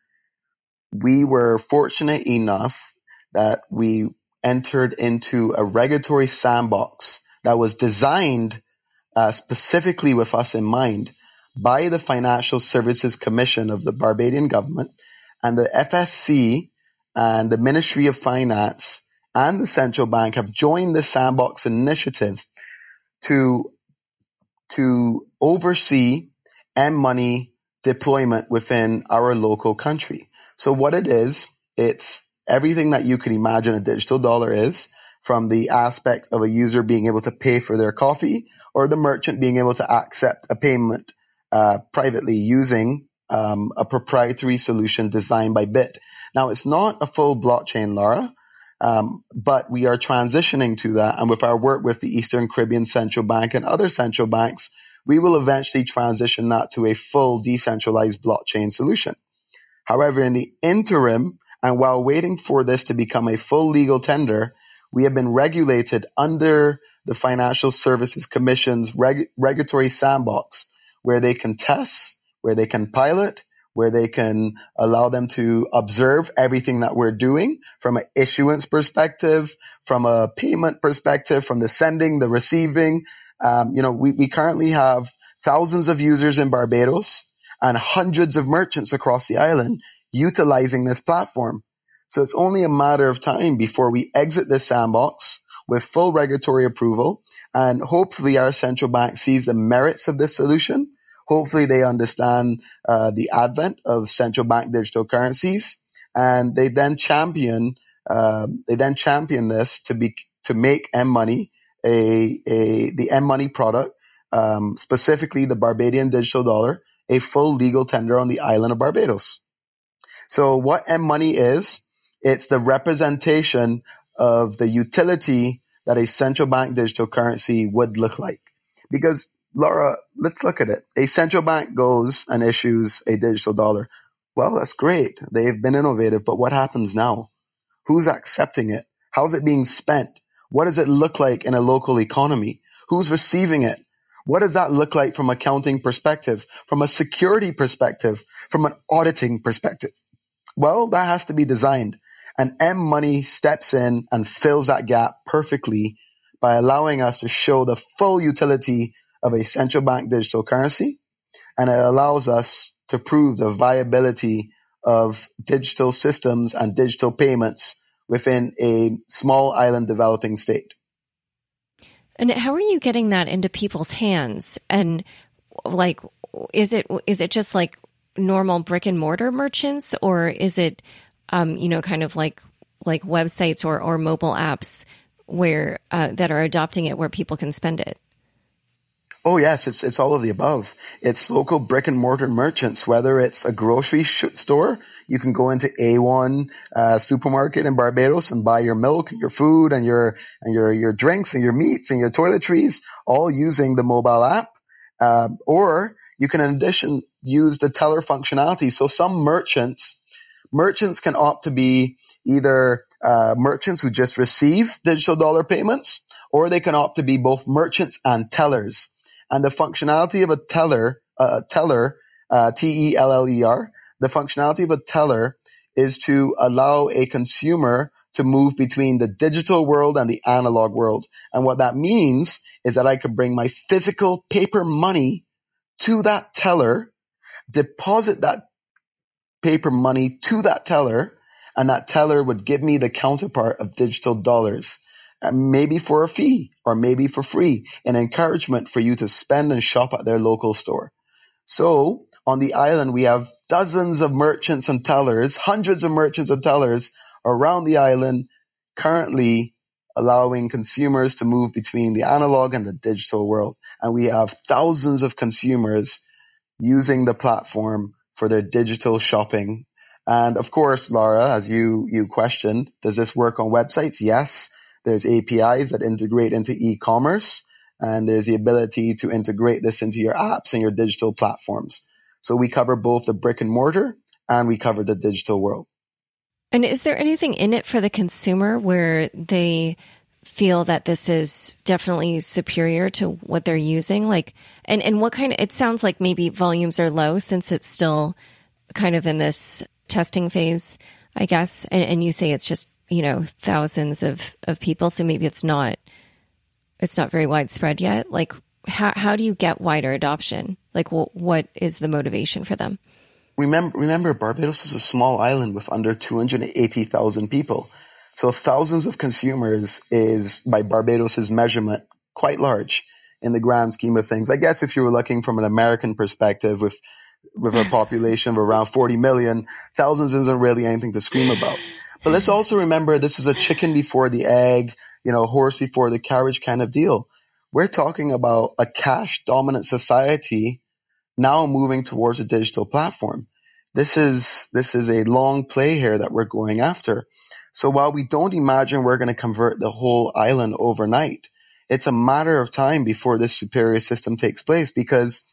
we were fortunate enough that we entered into a regulatory sandbox that was designed uh, specifically with us in mind by the Financial Services Commission of the Barbadian government and the FSC and the Ministry of Finance and the central bank have joined the sandbox initiative to to oversee M money deployment within our local country. So what it is, it's everything that you could imagine a digital dollar is from the aspect of a user being able to pay for their coffee or the merchant being able to accept a payment uh, privately using um, a proprietary solution designed by Bitt. Now, it's not a full blockchain, Laura, um, but we are transitioning to that. And with our work with the Eastern Caribbean Central Bank and other central banks, we will eventually transition that to a full decentralized blockchain solution. However, in the interim, and while waiting for this to become a full legal tender, we have been regulated under the Financial Services Commission's reg- regulatory sandbox where they can test, where they can pilot, where they can allow them to observe everything that we're doing from an issuance perspective, from a payment perspective, from the sending, the receiving. Um, you know, we, we currently have thousands of users in Barbados and hundreds of merchants across the island utilizing this platform. So it's only a matter of time before we exit this sandbox with full regulatory approval. And hopefully our central bank sees the merits of this solution. Hopefully they understand uh, the advent of central bank digital currencies and they then champion, uh, they then champion this to be, to make M money a, a, the M money product, um, specifically the Barbadian digital dollar, a full legal tender on the island of Barbados. So what M money is, it's the representation of the utility that a central bank digital currency would look like. Because Laura, let's look at it. A central bank goes and issues a digital dollar. Well, that's great. They've been innovative, but what happens now? Who's accepting it? How's it being spent? What does it look like in a local economy? Who's receiving it? What does that look like from accounting perspective, from a security perspective, from an auditing perspective? Well, that has to be designed. And M Money steps in and fills that gap perfectly by allowing us to show the full utility of a central bank digital currency. And it allows us to prove the viability of digital systems and digital payments within a small island developing state. And how are you getting that into people's hands? And like, is it is it just like normal brick and mortar merchants, or is it um, you know, kind of like like websites or or mobile apps where uh, that are adopting it where people can spend it? Oh yes, it's it's all of the above. It's local brick and mortar merchants, whether it's a grocery sh- store, you can go into A1 uh, supermarket in Barbados and buy your milk, your food, and your and your your drinks and your meats and your toiletries, all using the mobile app. Uh, or you can, in addition, use the teller functionality. So some merchants merchants can opt to be either uh, merchants who just receive digital dollar payments, or they can opt to be both merchants and tellers. And the functionality of a teller, uh, teller, uh, T-E-L-L-E-R, the functionality of a teller is to allow a consumer to move between the digital world and the analog world. And what that means is that I can bring my physical paper money to that teller, deposit that paper money to that teller and that teller would give me the counterpart of digital dollars. Uh, maybe for a fee or maybe for free, an encouragement for you to spend and shop at their local store. So on the island, we have dozens of merchants and tellers, hundreds of merchants and tellers around the island currently allowing consumers to move between the analog and the digital world. And we have thousands of consumers using the platform for their digital shopping. And of course, Laura, as you, you questioned, does this work on websites? Yes. There's APIs that integrate into e-commerce and there's the ability to integrate this into your apps and your digital platforms. So we cover both the brick and mortar and we cover the digital world. And is there anything in it for the consumer where they feel that this is definitely superior to what they're using? Like, and, and what kind of, it sounds like maybe volumes are low since it's still kind of in this testing phase, I guess. And, and you say it's just, you know, thousands of, of people. So maybe it's not, it's not very widespread yet. Like, how, how do you get wider adoption? Like, wh- what is the motivation for them? remember, remember Barbados is a small island with under 280,000 people. So thousands of consumers is, by Barbados's measurement, quite large in the grand scheme of things. I guess if you were looking from an American perspective with with a population of around 40 million, thousands isn't really anything to scream about. But let's also remember this is a chicken before the egg, you know, horse before the carriage kind of deal. We're talking about a cash dominant society now moving towards a digital platform. This is, this is a long play here that we're going after. So while we don't imagine we're going to convert the whole island overnight, it's a matter of time before this superior system takes place because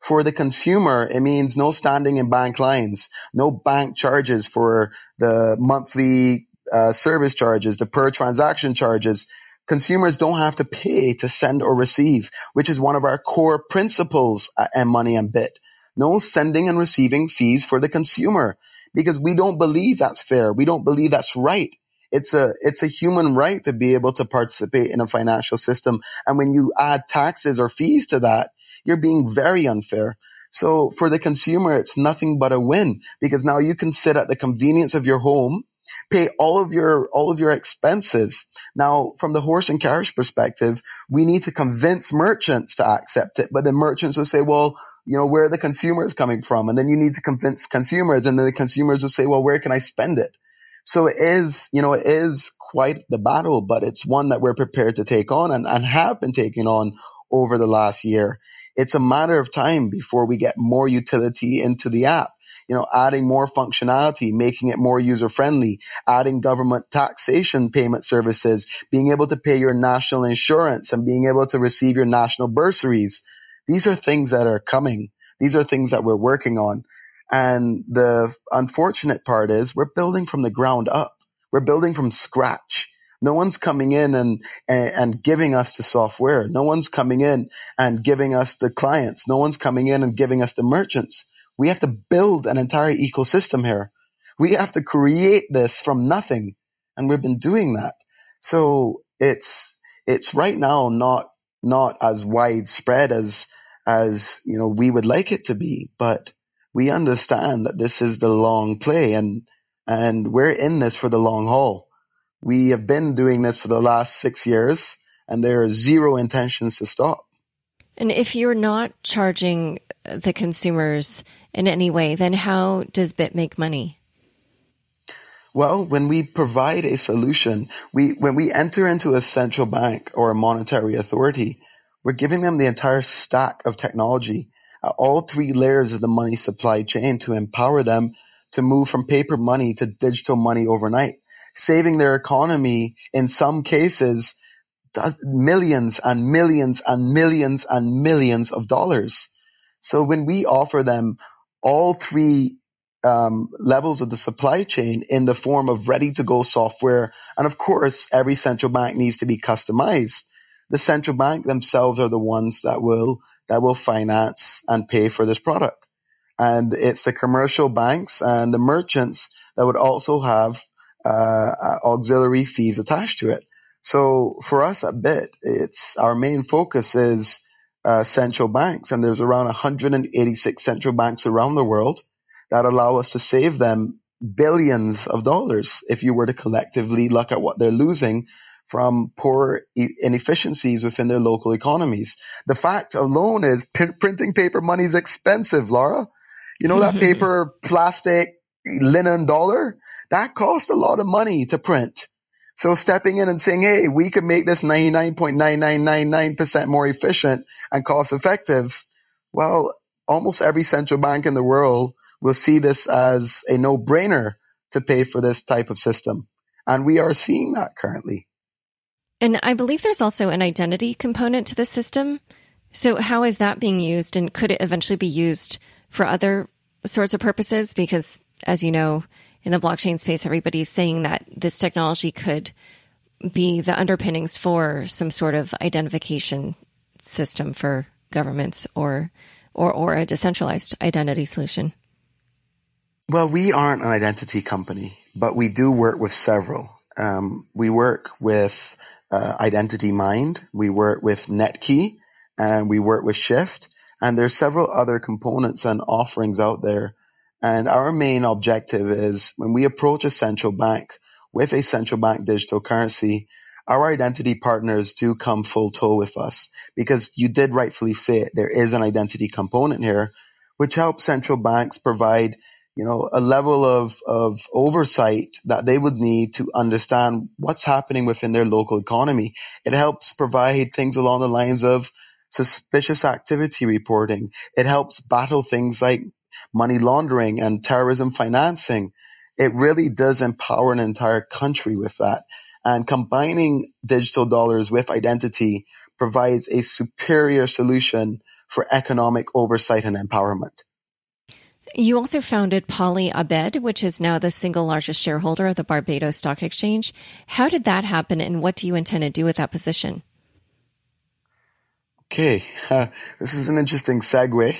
for the consumer, it means no standing in bank lines, no bank charges for the monthly uh, service charges, the per transaction charges. Consumers don't have to pay to send or receive, which is one of our core principles at M-Money and Bitt. No sending and receiving fees for the consumer because we don't believe that's fair. We don't believe that's right. It's a, it's a human right to be able to participate in a financial system. And when you add taxes or fees to that, you're being very unfair. So for the consumer, it's nothing but a win because now you can sit at the convenience of your home, pay all of your, all of your expenses. Now, from the horse and carriage perspective, we need to convince merchants to accept it, but the merchants will say, well, you know, where are the consumers coming from? And then you need to convince consumers and then the consumers will say, well, where can I spend it? So it is, you know, it is quite the battle, but it's one that we're prepared to take on and, and have been taking on over the last year. It's a matter of time before we get more utility into the app. You know, adding more functionality, making it more user friendly, adding government taxation payment services, being able to pay your national insurance and being able to receive your national bursaries. These are things that are coming. These are things that we're working on. And the unfortunate part is we're building from the ground up. We're building from scratch. No one's coming in and, and, giving us the software. No one's coming in and giving us the clients. No one's coming in and giving us the merchants. We have to build an entire ecosystem here. We have to create this from nothing. And we've been doing that. So it's, it's right now not, not as widespread as, as, you know, we would like it to be, but we understand that this is the long play and, and we're in this for the long haul. We have been doing this for the last six years and there are zero intentions to stop. And if you're not charging the consumers in any way, then how does Bitt make money? Well, when we provide a solution, we, when we enter into a central bank or a monetary authority, we're giving them the entire stack of technology at all three layers of the money supply chain to empower them to move from paper money to digital money overnight saving their economy in some cases millions and millions and millions and millions of dollars. So when we offer them all three um, levels of the supply chain in the form of ready to go software, and of course, every central bank needs to be customized. The central bank themselves are the ones that will that will finance and pay for this product, and it's the commercial banks and the merchants that would also have uh, uh, auxiliary fees attached to it. So for us at Bitt, it's our main focus is uh, central banks, and there's around 186 central banks around the world that allow us to save them billions of dollars if you were to collectively look at what they're losing from poor inefficiencies within their local economies. The fact alone is p- printing paper money is expensive, Laura. You know that paper, plastic, linen dollar? That costs a lot of money to print. So stepping in and saying, hey, we could make this 99.9999% more efficient and cost effective. Well, almost every central bank in the world will see this as a no brainer to pay for this type of system. And we are seeing that currently. And I believe there's also an identity component to the system. So how is that being used and could it eventually be used for other sorts of purposes? Because as you know, in the blockchain space, everybody's saying that this technology could be the underpinnings for some sort of identification system for governments or or or a decentralized identity solution. Well, we aren't an identity company, but we do work with several. Um, we work with uh, IdentityMind, we work with Netki, and we work with Shift, and there's several other components and offerings out there And our main objective is when we approach a central bank with a central bank digital currency, our identity partners do come full toe with us because you did rightfully say it. There is an identity component here, which helps central banks provide, you know, a level of, of oversight that they would need to understand what's happening within their local economy. It helps provide things along the lines of suspicious activity reporting. It helps battle things like money laundering and terrorism financing. It really does empower an entire country with that. And combining digital dollars with identity provides a superior solution for economic oversight and empowerment. You also founded Poly Abed, which is now the single largest shareholder of the Barbados Stock Exchange. How did that happen, and what do you intend to do with that position? Okay, uh, this is an interesting segue.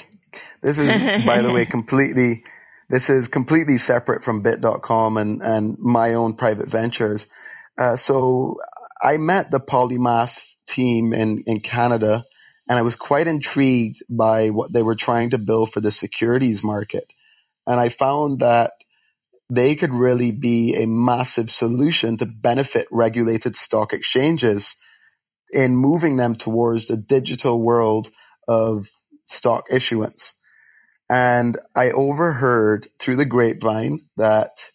This is, by the way, completely, this is completely separate from bitt.com and, and my own private ventures. Uh, so I met the Polymath team in, in Canada and I was quite intrigued by what they were trying to build for the securities market. And I found that they could really be a massive solution to benefit regulated stock exchanges in moving them towards the digital world of stock issuance. And I overheard through the grapevine that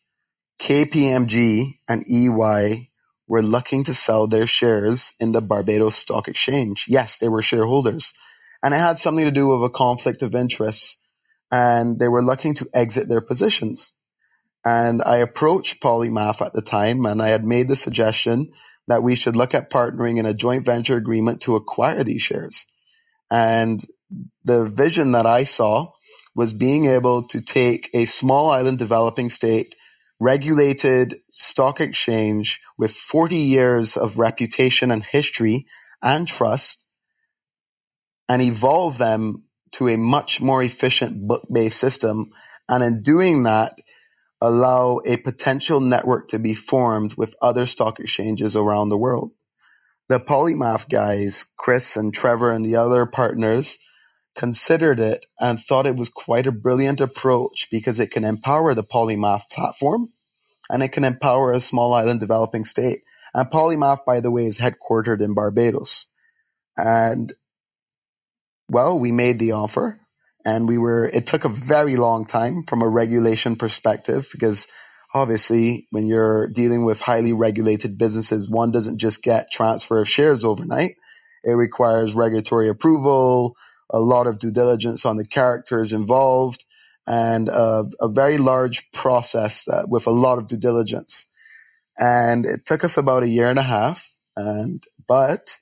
KPMG and EY were looking to sell their shares in the Barbados Stock Exchange. Yes, they were shareholders. And it had something to do with a conflict of interest. And they were looking to exit their positions. And I approached Polymath at the time and I had made the suggestion that we should look at partnering in a joint venture agreement to acquire these shares. And the vision that I saw was being able to take a small island developing state, regulated stock exchange with 40 years of reputation and history and trust and evolve them to a much more efficient book-based system. And in doing that, allow a potential network to be formed with other stock exchanges around the world. The Polymath guys, Chris and Trevor and the other partners, considered it and thought it was quite a brilliant approach because it can empower the Polymath platform and it can empower a small island developing state. And Polymath, by the way, is headquartered in Barbados. And well, we made the offer and we were it took a very long time from a regulation perspective because obviously when you're dealing with highly regulated businesses one doesn't just get transfer of shares overnight it requires regulatory approval a lot of due diligence on the characters involved and a, a very large process that, with a lot of due diligence and it took us about a year and a half and but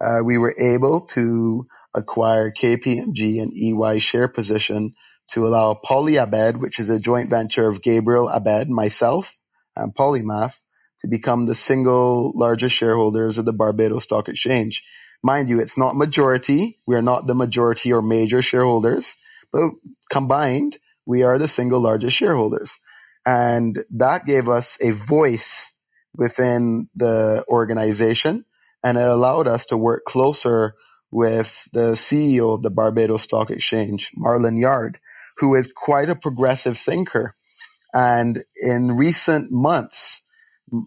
uh, we were able to acquire KPMG and EY share position to allow Polyabed, which is a joint venture of Gabriel Abed, myself, and Polymath, to become the single largest shareholders of the Barbados Stock Exchange. Mind you, it's not majority. We are not the majority or major shareholders, but combined, we are the single largest shareholders. And that gave us a voice within the organization and it allowed us to work closer with the CEO of the Barbados Stock Exchange, Marlon Yarde, who is quite a progressive thinker. And in recent months,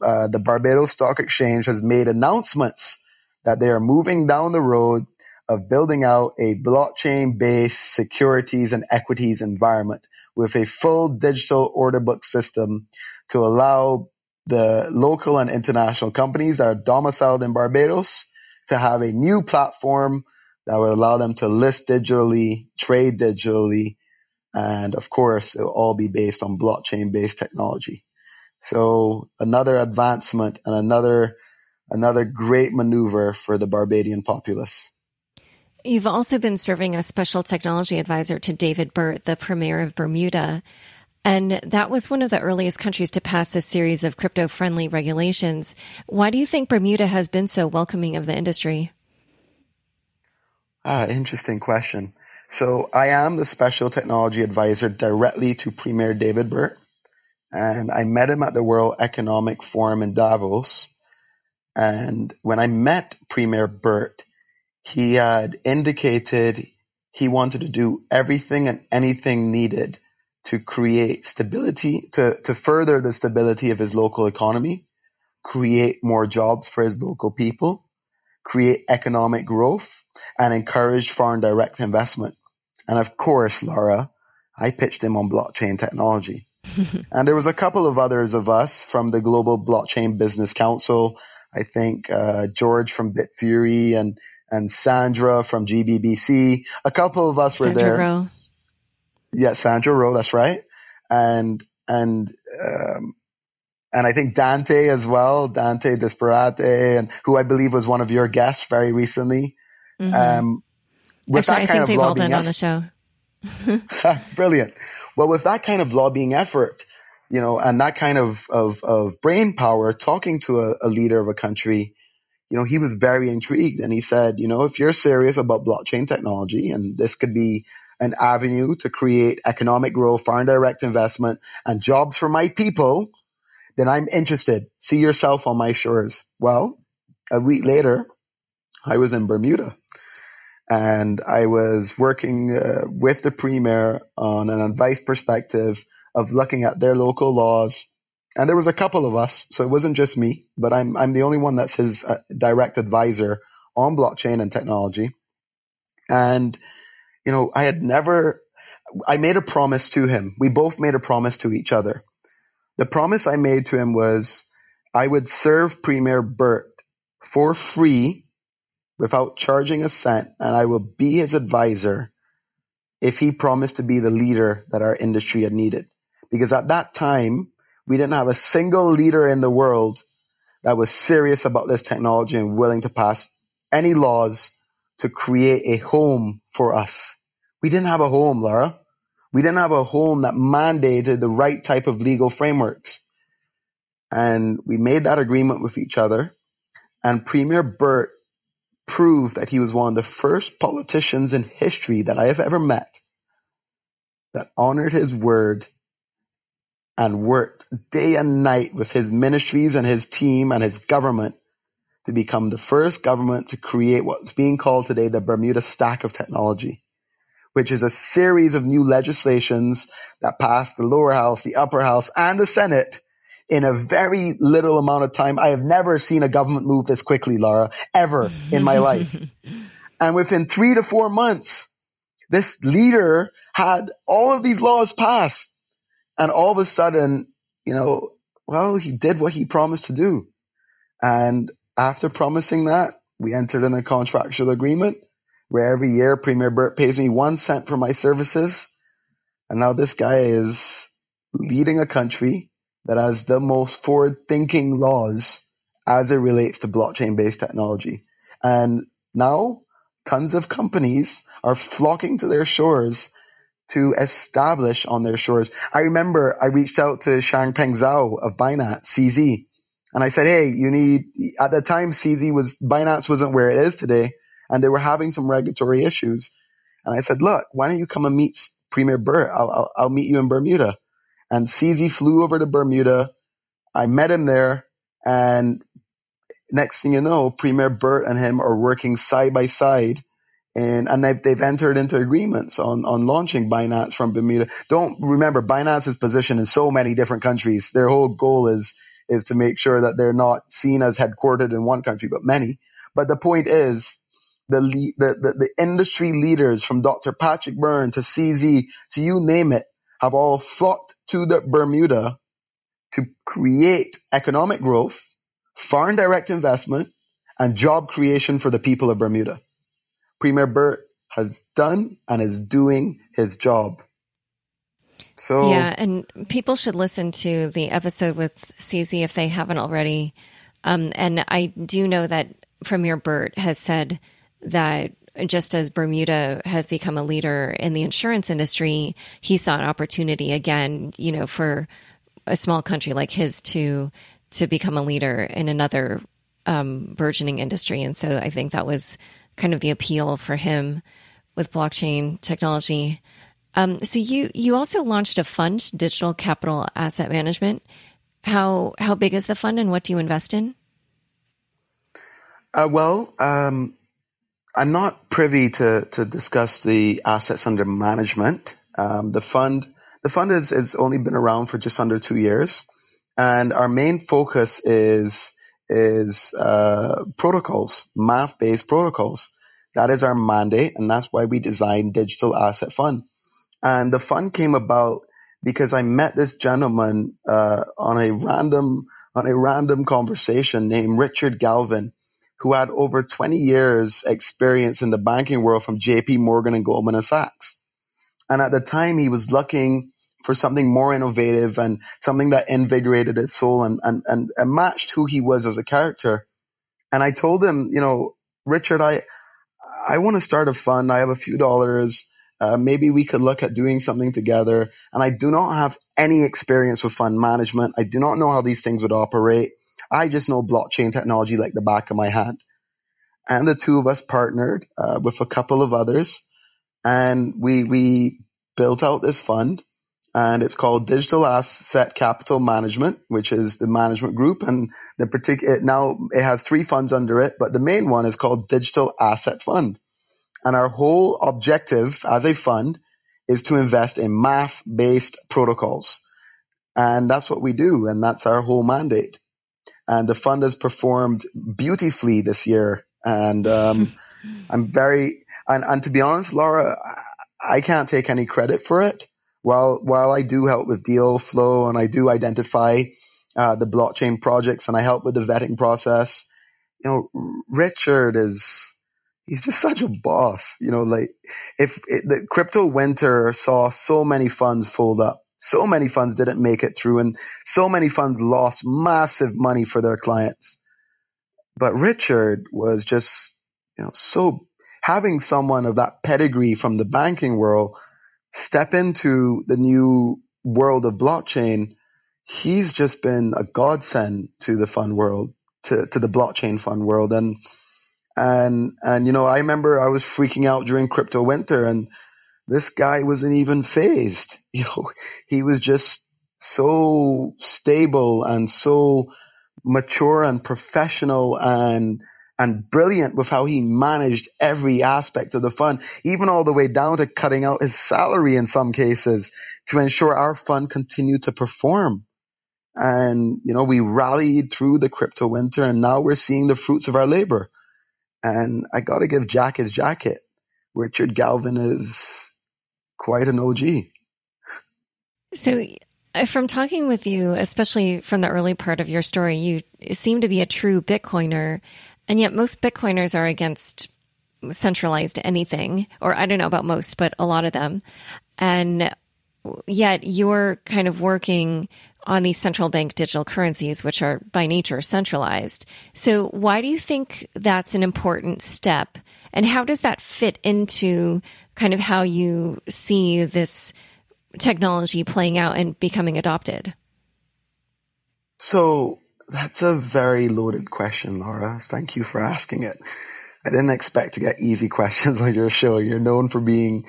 uh, the Barbados Stock Exchange has made announcements that they are moving down the road of building out a blockchain based securities and equities environment with a full digital order book system to allow the local and international companies that are domiciled in Barbados to have a new platform that would allow them to list digitally, trade digitally, and of course, it'll all be based on blockchain based technology. So another advancement and another, another great maneuver for the Barbadian populace. You've also been serving as special technology advisor to David Burt, the premier of Bermuda. And that was one of the earliest countries to pass a series of crypto friendly regulations. Why do you think Bermuda has been so welcoming of the industry? Ah, interesting question. So I am the special technology advisor directly to Premier David Burt. And I met him at the World Economic Forum in Davos. And when I met Premier Burt, he had indicated he wanted to do everything and anything needed to create stability, to, to further the stability of his local economy, create more jobs for his local people, create economic growth, and encourage foreign direct investment. And of course, Laura, I pitched him on blockchain technology. and there was a couple of others of us from the Global Blockchain Business Council. I think uh, George from Bitfury and and Sandra from GBBC. A couple of us were Sandra there. Ro. Yeah, Sandra Ro, that's right. And and um, and I think Dante as well, Dante Disparte, and who I believe was one of your guests very recently. Mhm. Um, with Actually, I that kind think of lobbying been on the show. brilliant. Well, with that kind of lobbying effort, you know, and that kind of of, of brain power, talking to a, a leader of a country, you know, he was very intrigued, and he said, you know, if you're serious about blockchain technology, and this could be an avenue to create economic growth, foreign direct investment, and jobs for my people, then I'm interested. See yourself on my shores. Well, a week later, I was in Bermuda and I was working uh, with the premier on an advice perspective of looking at their local laws. And there was a couple of us, so it wasn't just me, but I'm I'm the only one that's his uh, direct advisor on blockchain and technology. And you know, I had never I made a promise to him. We both made a promise to each other. The promise I made to him was I would serve Premier Burt for free without charging a cent, and I will be his advisor if he promised to be the leader that our industry had needed. Because at that time, we didn't have a single leader in the world that was serious about this technology and willing to pass any laws to create a home for us. We didn't have a home, Laura. We didn't have a home that mandated the right type of legal frameworks. And we made that agreement with each other. And Premier Burt proved that he was one of the first politicians in history that I have ever met that honored his word and worked day and night with his ministries and his team and his government to become the first government to create what's being called today the Bermuda Stack of Technology, which is a series of new legislations that passed the lower house, the upper house, and the Senate in a very little amount of time. I have never seen a government move this quickly, Laura, ever in my life. And within three to four months, this leader had all of these laws passed. And all of a sudden, you know, well, he did what he promised to do. And after promising that, we entered in a contractual agreement where every year Premier Burt pays me one cent for my services. And now this guy is leading a country that has the most forward thinking laws as it relates to blockchain based technology. And now tons of companies are flocking to their shores to establish on their shores. I remember I reached out to Changpeng Zhao of Binance, CZ, and I said, Hey, you need, at the time CZ was, Binance wasn't where it is today and they were having some regulatory issues. And I said, look, why don't you come and meet Premier Burt? I'll, I'll, I'll meet you in Bermuda. And CZ flew over to Bermuda. I met him there and next thing you know, Premier Burt and him are working side by side and, and they've, they've entered into agreements on, on launching Binance from Bermuda. Don't remember Binance's position in so many different countries. Their whole goal is, is to make sure that they're not seen as headquartered in one country, but many. But the point is the, the, the, the industry leaders from Dr. Patrick Byrne to CZ to you name it have all flocked to the Bermuda to create economic growth, foreign direct investment, and job creation for the people of Bermuda. Premier Burt has done and is doing his job. So Yeah, and people should listen to the episode with CZ if they haven't already. Um, and I do know that Premier Burt has said that just as Bermuda has become a leader in the insurance industry, he saw an opportunity again, you know, for a small country like his to to become a leader in another um, burgeoning industry. And so I think that was kind of the appeal for him with blockchain technology. Um, so you you also launched a fund, Digital Capital Asset Management. How how big is the fund, and what do you invest in? Uh, well, um, I'm not privy to to discuss the assets under management. Um, the fund the fund has, only been around for just under two years, and our main focus is is uh, protocols, math based protocols. That is our mandate, and that's why we designed Digital Asset Fund. And the fund came about because I met this gentleman uh, on a random on a random conversation named Richard Galvin, who had over 20 years experience in the banking world from JP Morgan and Goldman Sachs. And at the time he was looking for something more innovative and something that invigorated his soul and, and, and, and matched who he was as a character. And I told him, you know, Richard, I, I want to start a fund. I have a few dollars. Uh, maybe we could look at doing something together. And I do not have any experience with fund management. I do not know how these things would operate. I just know blockchain technology like the back of my hand. And the two of us partnered uh, with a couple of others, and we we built out this fund, and it's called Digital Asset Capital Management, which is the management group, and the particular now it has three funds under it, but the main one is called Digital Asset Fund, and our whole objective as a fund is to invest in math based protocols, and that's what we do, and that's our whole mandate and the fund has performed beautifully this year. And um, I'm very and, and to be honest, Laura, I can't take any credit for it. While while I do help with deal flow and I do identify uh, the blockchain projects and I help with the vetting process, you know, Richard is he's just such a boss. You know, like if it, the crypto winter saw so many funds fold up so many funds didn't make it through and so many funds lost massive money for their clients. But Richard was just, you know, so having someone of that pedigree from the banking world step into the new world of blockchain, he's just been a godsend to the fun world, to, to the blockchain fun world. And, and, and, you know, I remember I was freaking out during crypto winter and this guy wasn't even fazed. You know, he was just so stable and so mature and professional and and brilliant with how he managed every aspect of the fund, even all the way down to cutting out his salary in some cases to ensure our fund continued to perform. And, you know, we rallied through the crypto winter and now we're seeing the fruits of our labor. And I got to give Jack his jacket. Richard Galvin is quite an OG. So, uh, from talking with you, especially from the early part of your story, you seem to be a true Bitcoiner, and yet most Bitcoiners are against centralized anything, or I don't know about most, but a lot of them. And yet you're kind of working on these central bank digital currencies, which are by nature centralized. So, why do you think that's an important step? And how does that fit into kind of how you see this technology playing out and becoming adopted? So that's a very loaded question, Laura. Thank you for asking it. I didn't expect to get easy questions on your show. You're known for being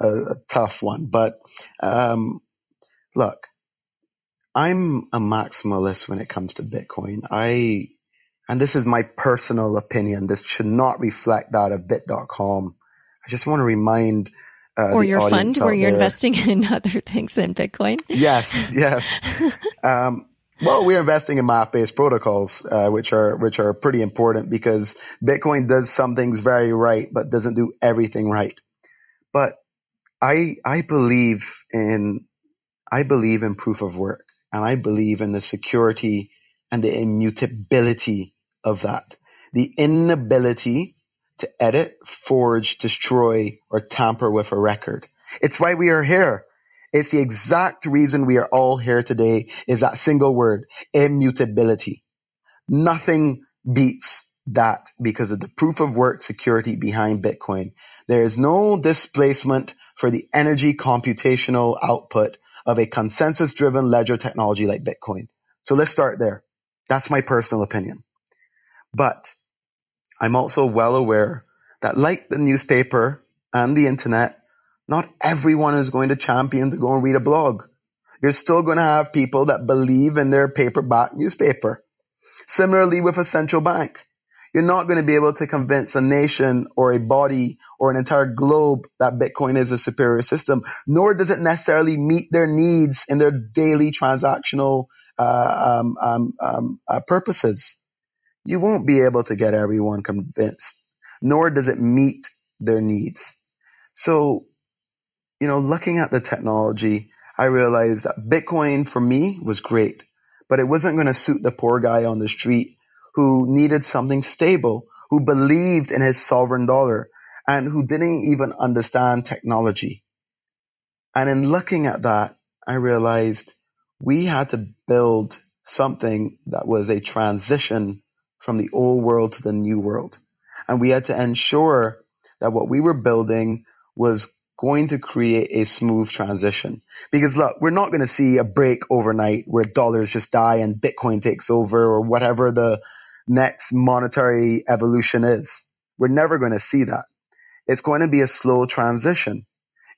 a, a tough one, but um, look, I'm a maximalist when it comes to Bitcoin. I, and this is my personal opinion. This should not reflect that of Bitt.com I just want to remind uh, or your fund where you're there. investing in other things than Bitcoin. Yes, yes. um, well, we're investing in math-based protocols, uh, which are which are pretty important because Bitcoin does some things very right, but doesn't do everything right. But I I believe in I believe in proof of work, and I believe in the security and the immutability of that. The inability to edit, forge, destroy, or tamper with a record. It's why we are here. It's the exact reason we are all here today is that single word, immutability. Nothing beats that because of the proof of work security behind Bitcoin. There is no displacement for the energy computational output of a consensus driven ledger technology like Bitcoin. So let's start there. That's my personal opinion. But I'm also well aware that like the newspaper and the internet, not everyone is going to champion to go and read a blog. You're still going to have people that believe in their paperback newspaper. Similarly with a central bank. You're not going to be able to convince a nation or a body or an entire globe that Bitcoin is a superior system, nor does it necessarily meet their needs in their daily transactional uh, um, um, um, uh, purposes. You won't be able to get everyone convinced, nor does it meet their needs. So, you know, looking at the technology, I realized that Bitcoin for me was great, but it wasn't going to suit the poor guy on the street who needed something stable, who believed in his sovereign dollar, and who didn't even understand technology. And in looking at that, I realized we had to build something that was a transition from the old world to the new world. And we had to ensure that what we were building was going to create a smooth transition. Because look, we're not going to see a break overnight where dollars just die and Bitcoin takes over or whatever the next monetary evolution is. We're never going to see that. It's going to be a slow transition.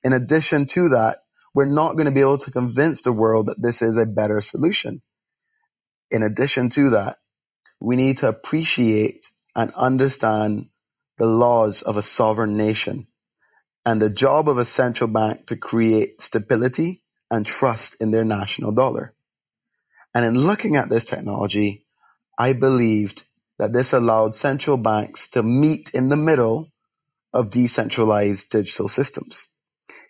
In addition to that, we're not going to be able to convince the world that this is a better solution. In addition to that, we need to appreciate and understand the laws of a sovereign nation and the job of a central bank to create stability and trust in their national dollar. And in looking at this technology, I believed that this allowed central banks to meet in the middle of decentralized digital systems.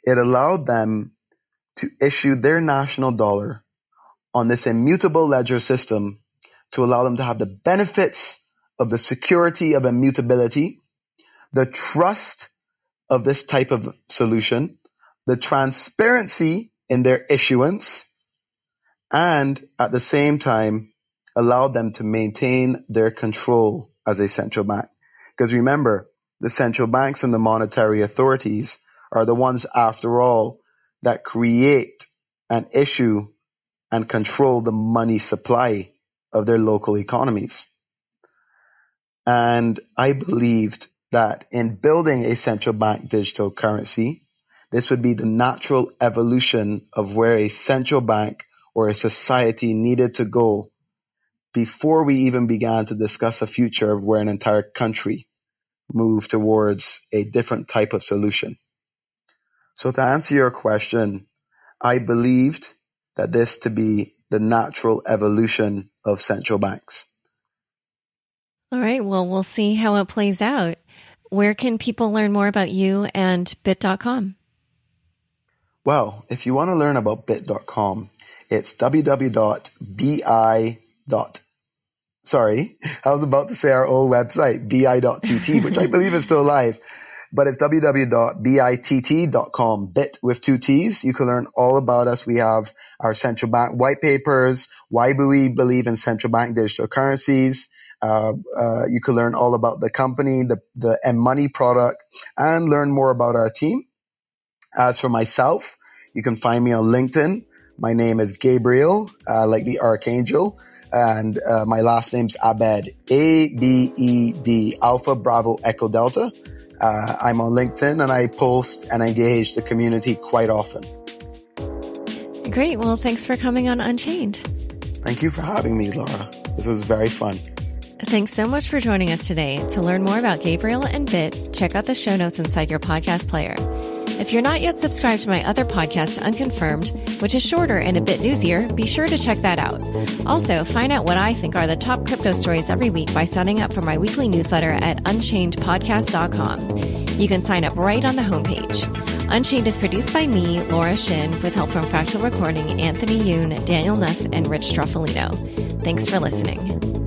It allowed them to issue their national dollar on this immutable ledger system to allow them to have the benefits of the security of immutability, the trust of this type of solution, the transparency in their issuance, and at the same time allowed them to maintain their control as a central bank. Because remember, the central banks and the monetary authorities are the ones, after all, that create and issue and control the money supply of their local economies. And I believed that in building a central bank digital currency, this would be the natural evolution of where a central bank or a society needed to go before we even began to discuss a future of where an entire country moved towards a different type of solution. So to answer your question, I believed that this to be the natural evolution of central banks. All right. Well, we'll see how it plays out. Where can people learn more about you and bitt.com? Well, if you want to learn about bitt.com, it's www.bi. Sorry, I was about to say our old website, bi.tt, which I believe is still live but it's www.bitt.com, bit with two T's. You can learn all about us. We have our central bank white papers, why do we believe in central bank digital currencies. Uh, uh, you can learn all about the company, the, the M-Money product, and learn more about our team. As for myself, you can find me on LinkedIn. My name is Gabriel, uh, like the archangel and uh, my last name's Abed. A B E D Alpha Bravo Echo Delta. Uh, I'm on LinkedIn and I post and engage the community quite often. Great. Well, thanks for coming on Unchained. Thank you for having me, Laura. This was very fun. Thanks so much for joining us today. To learn more about Gabriel and Bitt, check out the show notes inside your podcast player. If you're not yet subscribed to my other podcast, Unconfirmed, which is shorter and a bit newsier, be sure to check that out. Also, find out what I think are the top crypto stories every week by signing up for my weekly newsletter at unchainedpodcast.com. You can sign up right on the homepage. Unchained is produced by me, Laura Shin, with help from Fractal Recording, Anthony Yoon, Daniel Nuss, and Rich Stroffolino. Thanks for listening.